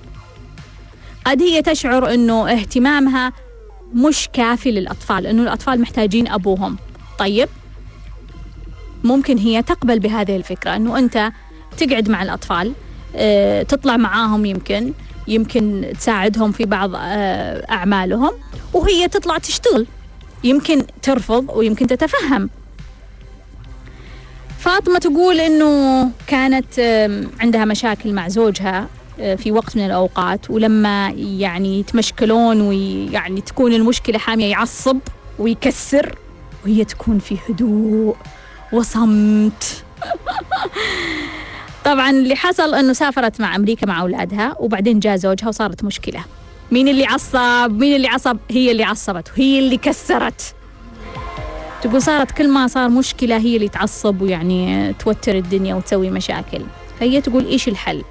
قد هي تشعر إنه اهتمامها مش كافي للأطفال إنه الأطفال محتاجين أبوهم. طيب ممكن هي تقبل بهذه الفكرة إنه أنت تقعد مع الأطفال آه تطلع معاهم يمكن يمكن تساعدهم في بعض آه أعمالهم وهي تطلع تشتغل. يمكن ترفض ويمكن تتفهم. فاطمة تقول إنه كانت عندها مشاكل مع زوجها. في وقت من الأوقات ولما يعني يتمشكلون ويعني تكون المشكلة حامية يعصب ويكسر وهي تكون في هدوء وصمت. *laughs* طبعا اللي حصل إنه سافرت مع أمريكا مع أولادها وبعدين جاء زوجها وصارت مشكلة. مين اللي عصب؟ مين اللي عصب؟ هي اللي عصبت وهي اللي كسرت. تقول صارت كل ما صار مشكلة هي اللي تعصب ويعني توتر الدنيا وتسوي مشاكل. فهي تقول إيش الحل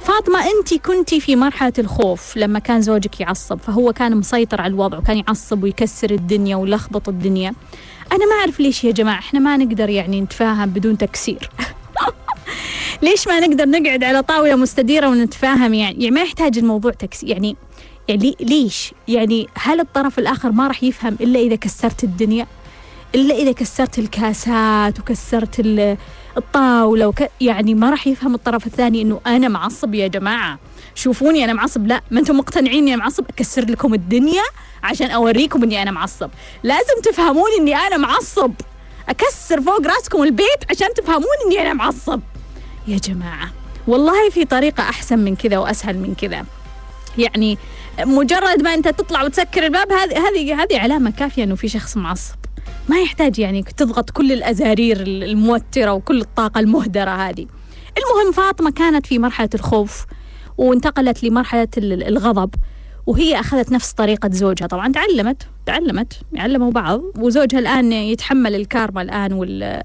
فاطمة أنت كنتي في مرحلة الخوف لما كان زوجك يعصب فهو كان مسيطر على الوضع وكان يعصب ويكسر الدنيا ويلخبط الدنيا أنا ما أعرف ليش يا جماعة إحنا ما نقدر يعني نتفاهم بدون تكسير *laughs* ليش ما نقدر نقعد على طاولة مستديرة ونتفاهم يعني, يعني ما يحتاج الموضوع تكسير يعني يعني ليش؟ يعني هل الطرف الآخر ما راح يفهم إلا إذا كسرت الدنيا؟ إلا إذا كسرت الكاسات وكسرت الطاولة وك... يعني ما راح يفهم الطرف الثاني إنه أنا معصب يا جماعة. شوفوني أنا معصب لا. ما أنتم مقتنعين إني معصب؟ أكسر لكم الدنيا عشان أوريكم إني أنا معصب. لازم تفهمون إني أنا معصب. أكسر فوق راسكم البيت عشان تفهمون إني أنا معصب. يا جماعة والله في طريقة أحسن من كذا وأسهل من كذا. يعني مجرد ما أنت تطلع وتسكر الباب هذه هذه هذه علامة كافية إنه في شخص معصب. ما يحتاج يعني تضغط كل الأزارير الموترة وكل الطاقة المهدرة هذه. المهم فاطمة كانت في مرحلة الخوف وانتقلت لمرحلة الغضب وهي أخذت نفس طريقة زوجها. طبعا تعلمت تعلمت يعلموا بعض وزوجها الآن يتحمل الكارما الآن وال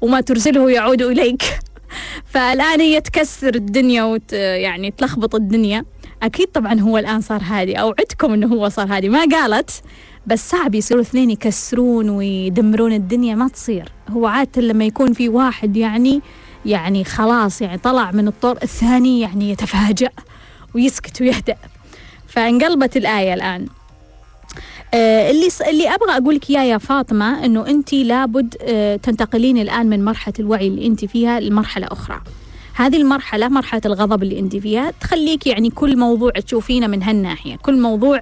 وما ترسله يعود إليك. *laughs* فالآن هي تكسر الدنيا وت يعني تلخبط الدنيا. أكيد طبعا هو الآن صار هادي أوعدكم أنه هو صار هادي. ما قالت بس صعب يصيروا اثنين يكسرون ويدمرون الدنيا ما تصير. هو عادة لما يكون في واحد يعني يعني خلاص يعني طلع من الطور الثاني يعني يتفاجأ ويسكت ويهدأ. فانقلبت الآية الآن. آه اللي اللي أبغى أقول لك إياه يا فاطمة إنه أنت لابد آه تنتقلين الآن من مرحلة الوعي اللي أنت فيها لمرحلة أخرى. هذه المرحلة مرحلة الغضب اللي أنت فيها تخليك يعني كل موضوع تشوفينه من هالناحية، كل موضوع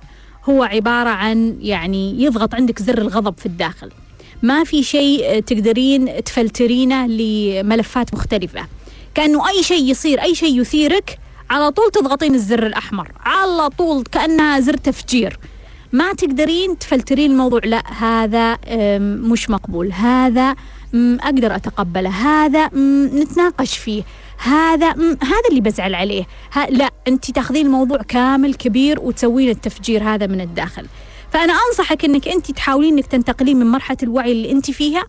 هو عبارة عن يعني يضغط عندك زر الغضب في الداخل. ما في شيء تقدرين تفلترينه لملفات مختلفة. كأنه أي شيء يصير أي شيء يثيرك على طول تضغطين الزر الأحمر. على طول كأنها زر تفجير. ما تقدرين تفلترين الموضوع لا هذا مش مقبول. هذا أقدر أتقبله. هذا نتناقش فيه. هذا هذا اللي بزعل عليه. لا انت تاخذين الموضوع كامل كبير وتسوين التفجير هذا من الداخل. فأنا أنصحك إنك انت تحاولين إنك تنتقلين من مرحلة الوعي اللي انت فيها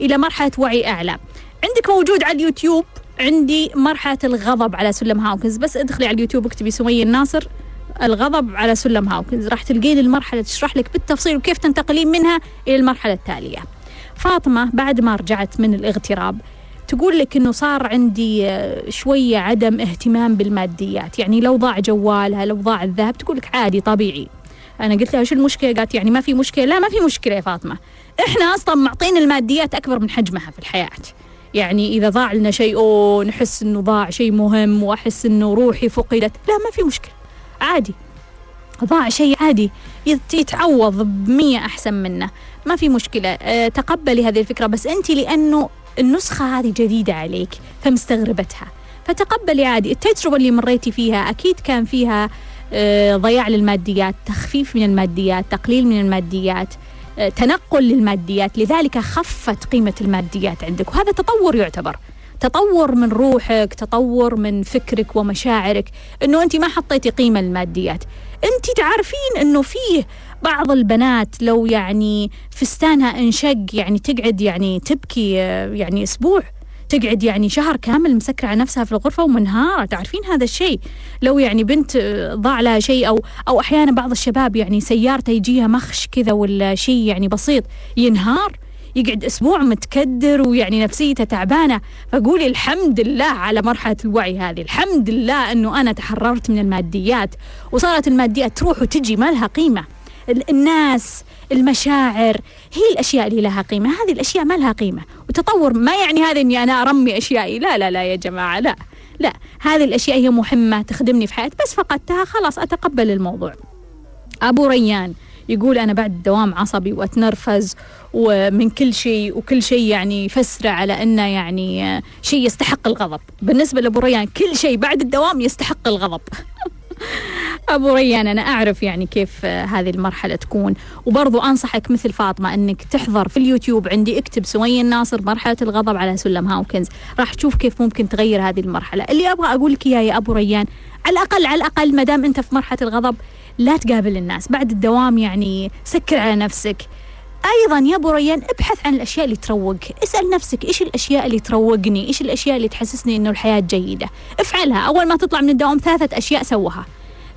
إلى مرحلة وعي أعلى. عندك موجود على اليوتيوب؟ عندي مرحلة الغضب على سلم هاوكنز. بس ادخلي على اليوتيوب اكتبي سمية الناصر الغضب على سلم هاوكنز. راح تلقين المرحلة تشرح لك بالتفصيل وكيف تنتقلين منها إلى المرحلة التالية. فاطمة بعد ما رجعت من الاغتراب تقول لك إنه صار عندي آه، شوية عدم اهتمام بالماديات. يعني لو ضاع جوالها لو ضاع الذهب تقول لك عادي طبيعي. أنا قلت لها شو المشكلة؟ قالت يعني ما في مشكلة. لا ما في مشكلة يا فاطمة. إحنا أصلا معطين الماديات أكبر من حجمها في الحياة. يعني إذا ضاع لنا شيء أوه نحس إنه ضاع شيء مهم وأحس إنه روحي فقدت. لا ما في مشكلة. عادي. ضاع شيء عادي. يتعوض بمية أحسن منه. ما في مشكلة. أه تقبلي هذه الفكرة. بس أنت لأنه النسخة هذه جديدة عليك فمستغربتها. فتقبلي عادي التجربة اللي مريتي فيها أكيد كان فيها أه ضياع للماديات تخفيف من الماديات تقليل من الماديات أه تنقل للماديات. لذلك خفت قيمة الماديات عندك وهذا تطور يعتبر. تطور من روحك تطور من فكرك ومشاعرك إنه أنت ما حطيتي قيمة للماديات. أنت تعرفين إنه فيه بعض البنات لو يعني فستانها انشق يعني تقعد يعني تبكي يعني أسبوع تقعد يعني شهر كامل مسكرة على نفسها في الغرفة ومنهارة. تعرفين هذا الشيء؟ لو يعني بنت ضاع لها شيء أو أو أحيانا بعض الشباب يعني سيارته يجيها مخش كذا ولا شيء يعني بسيط ينهار يقعد أسبوع متكدر ويعني نفسيته تعبانة. فقولي الحمد لله على مرحلة الوعي هذه. الحمد لله إنه أنا تحررت من الماديات وصارت الماديات تروح وتجي ما لها قيمة. الناس المشاعر هي الأشياء اللي لها قيمة. هذه الأشياء ما لها قيمة. وتطور ما يعني هذا إني أنا أرمي اشيائي لا لا لا يا جماعة لا لا. هذه الأشياء هي مهمة تخدمني في حياتي بس فقدتها خلاص أتقبل الموضوع. أبو ريان يقول أنا بعد الدوام عصبي وأتنرفز ومن كل شيء وكل شيء يعني يفسره على أنه يعني شيء يستحق الغضب. بالنسبة لأبو ريان كل شيء بعد الدوام يستحق الغضب. *laughs* *laughs* أبو ريان أنا أعرف يعني كيف هذه المرحلة تكون. وبرضو أنصحك مثل فاطمة أنك تحضر في اليوتيوب عندي اكتب سوية الناصر مرحلة الغضب على سلم هاوكنز. راح تشوف كيف ممكن تغير هذه المرحلة. اللي أبغى أقول لك إياه يا أبو ريان على الأقل على الأقل ما دام أنت في مرحلة الغضب لا تقابل الناس. بعد الدوام يعني سكر على نفسك. أيضا يا أبو ريان ابحث عن الأشياء اللي تروق. اسأل نفسك إيش الأشياء اللي تروقني؟ إيش الأشياء اللي تحسسني إنه الحياة جيدة؟ افعلها. أول ما تطلع من الدوام ثلاثة أشياء سوها.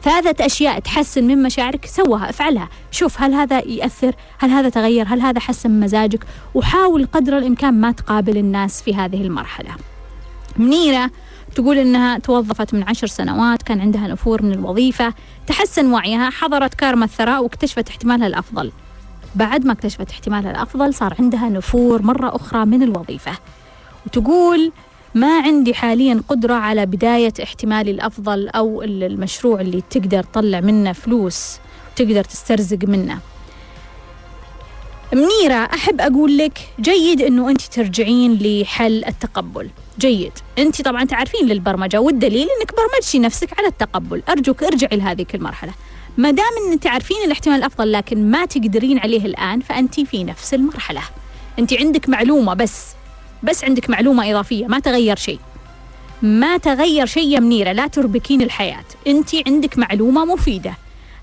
ثلاثة أشياء تحسن من مشاعرك سوها افعلها. شوف هل هذا يأثر؟ هل هذا تغير؟ هل هذا حسن مزاجك؟ وحاول قدر الإمكان ما تقابل الناس في هذه المرحلة. منيرة تقول إنها توظفت من عشر سنوات كان عندها نفور من الوظيفة تحسن وعيها حضرت كارما الثراء واكتشفت احتمالها الأفضل. بعد ما اكتشفت احتمالها الأفضل صار عندها نفور مرة أخرى من الوظيفة. وتقول ما عندي حاليا قدرة على بداية احتمالي الأفضل أو المشروع اللي تقدر تطلع منه فلوس تقدر تسترزق منه. منيرة أحب أقول لك جيد أنه أنت ترجعين لحل التقبل. جيد. أنت طبعا تعرفين للبرمجة والدليل إنك برمجتي نفسك على التقبل. أرجوك ارجعي لهذه المرحلة. ما دام إن تعرفين الاحتمال الأفضل لكن ما تقدرين عليه الآن فأنت في نفس المرحلة. أنت عندك معلومة بس بس عندك معلومة إضافية ما تغير شيء. ما تغير شيء يا منيرة لا تربكين الحياة. أنت عندك معلومة مفيدة.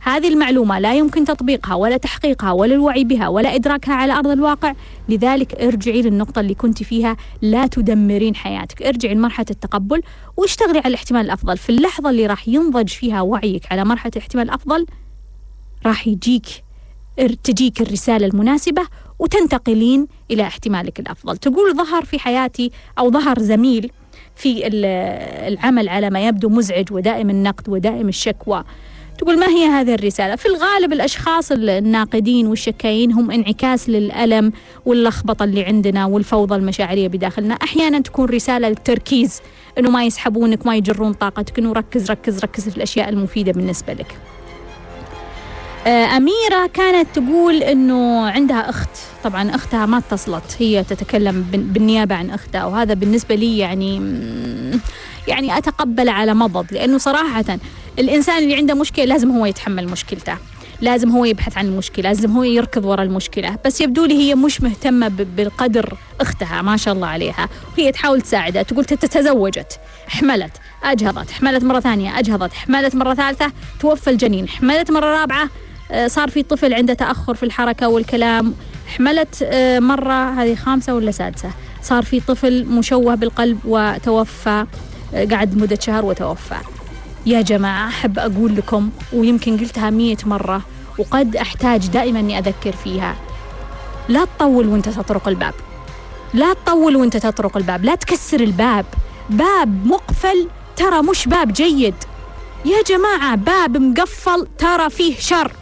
هذه المعلومة لا يمكن تطبيقها ولا تحقيقها ولا الوعي بها ولا إدراكها على أرض الواقع. لذلك ارجعي للنقطة اللي كنت فيها لا تدمرين حياتك. ارجعي لمرحلة التقبل واشتغلي على الاحتمال الأفضل. في اللحظة اللي راح ينضج فيها وعيك على مرحلة الاحتمال الأفضل راح يجيك تجيك الرسالة المناسبة وتنتقلين إلى احتمالك الأفضل. تقول ظهر في حياتي أو ظهر زميل في العمل على ما يبدو مزعج ودائم النقد ودائم الشكوى. تقول ما هي هذه الرسالة؟ في الغالب الأشخاص الناقدين والشكايين هم انعكاس للألم واللخبطة اللي عندنا والفوضى المشاعرية بداخلنا. أحيانا تكون رسالة للتركيز أنه ما يسحبونك ما يجرون طاقتك أنه ركز ركز ركز في الأشياء المفيدة بالنسبة لك. آه، أميرة كانت تقول أنه عندها أخت. طبعا أختها ما اتصلت هي تتكلم بالنيابة عن أختها وهذا بالنسبة لي يعني يعني أتقبل على مضض لأنه صراحة الإنسان اللي عنده مشكلة لازم هو يتحمل مشكلته لازم هو يبحث عن المشكلة لازم هو يركض وراء المشكلة بس يبدو لي هي مش مهتمة بالقدر أختها ما شاء الله عليها وهي تحاول تساعدها تقول تزوجت حملت أجهضت حملت مرة ثانية أجهضت حملت مرة ثالثة توفى الجنين حملت مرة رابعة آه، صار في طفل عنده تأخر في الحركة والكلام حملت آه، مرة هذه خامسة ولا سادسة صار في طفل مشوه بالقلب وتوفى. قعد مدة شهر وتوفى. يا جماعة أحب أقول لكم ويمكن قلتها مية مرة وقد أحتاج دائما أني أذكر فيها. لا تطول وأنت تطرق الباب. لا تطول وأنت تطرق الباب. لا تكسر الباب. باب مقفل ترى مش باب جيد. يا جماعة باب مقفل ترى فيه شر.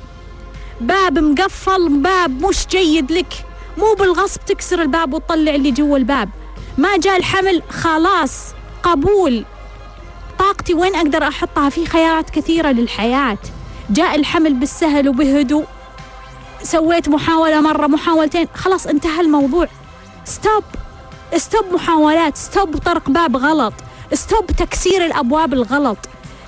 باب مقفل باب مش جيد لك. مو بالغصب تكسر الباب وتطلع اللي جوا الباب. ما جاء الحمل خلاص. قبول طاقتي وين أقدر أحطها؟ في خيارات كثيرة للحياة. جاء الحمل بالسهل وبهدوء. سويت محاولة مرة محاولتين. خلاص انتهى الموضوع. stop stop محاولات. stop طرق باب غلط. stop تكسير الأبواب الغلط.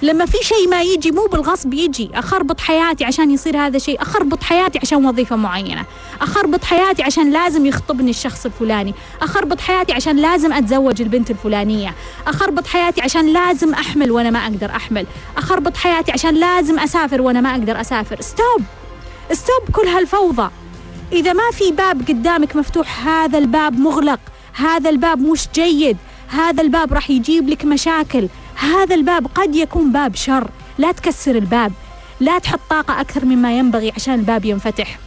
لما في شيء ما يجي مو بالغصب يجي. أخربط حياتي عشان يصير هذا شيء. أخربط حياتي عشان وظيفة معينة. أخربط حياتي عشان لازم يخطبني الشخص الفلاني. أخربط حياتي عشان لازم أتزوج البنت الفلانية. أخربط حياتي عشان لازم أحمل وأنا ما أقدر أحمل. أخربط حياتي عشان لازم أسافر وأنا ما أقدر أسافر. stop ستوب كل هالفوضى. إذا ما في باب قدامك مفتوح هذا الباب مغلق. هذا الباب مش جيد. هذا الباب راح يجيب لك مشاكل. هذا الباب قد يكون باب شر. لا تكسر الباب. لا تحط طاقة أكثر مما ينبغي عشان الباب ينفتح.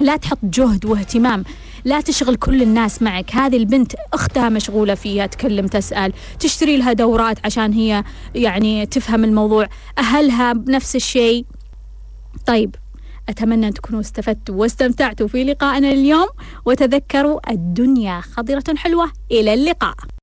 لا تحط جهد واهتمام. لا تشغل كل الناس معك. هذه البنت أختها مشغولة فيها تكلم تسأل تشتري لها دورات عشان هي يعني تفهم الموضوع. أهلها بنفس الشيء. طيب أتمنى أن تكونوا استفدتوا واستمتعتوا في لقائنا اليوم. وتذكروا الدنيا خضرة حلوة. إلى اللقاء.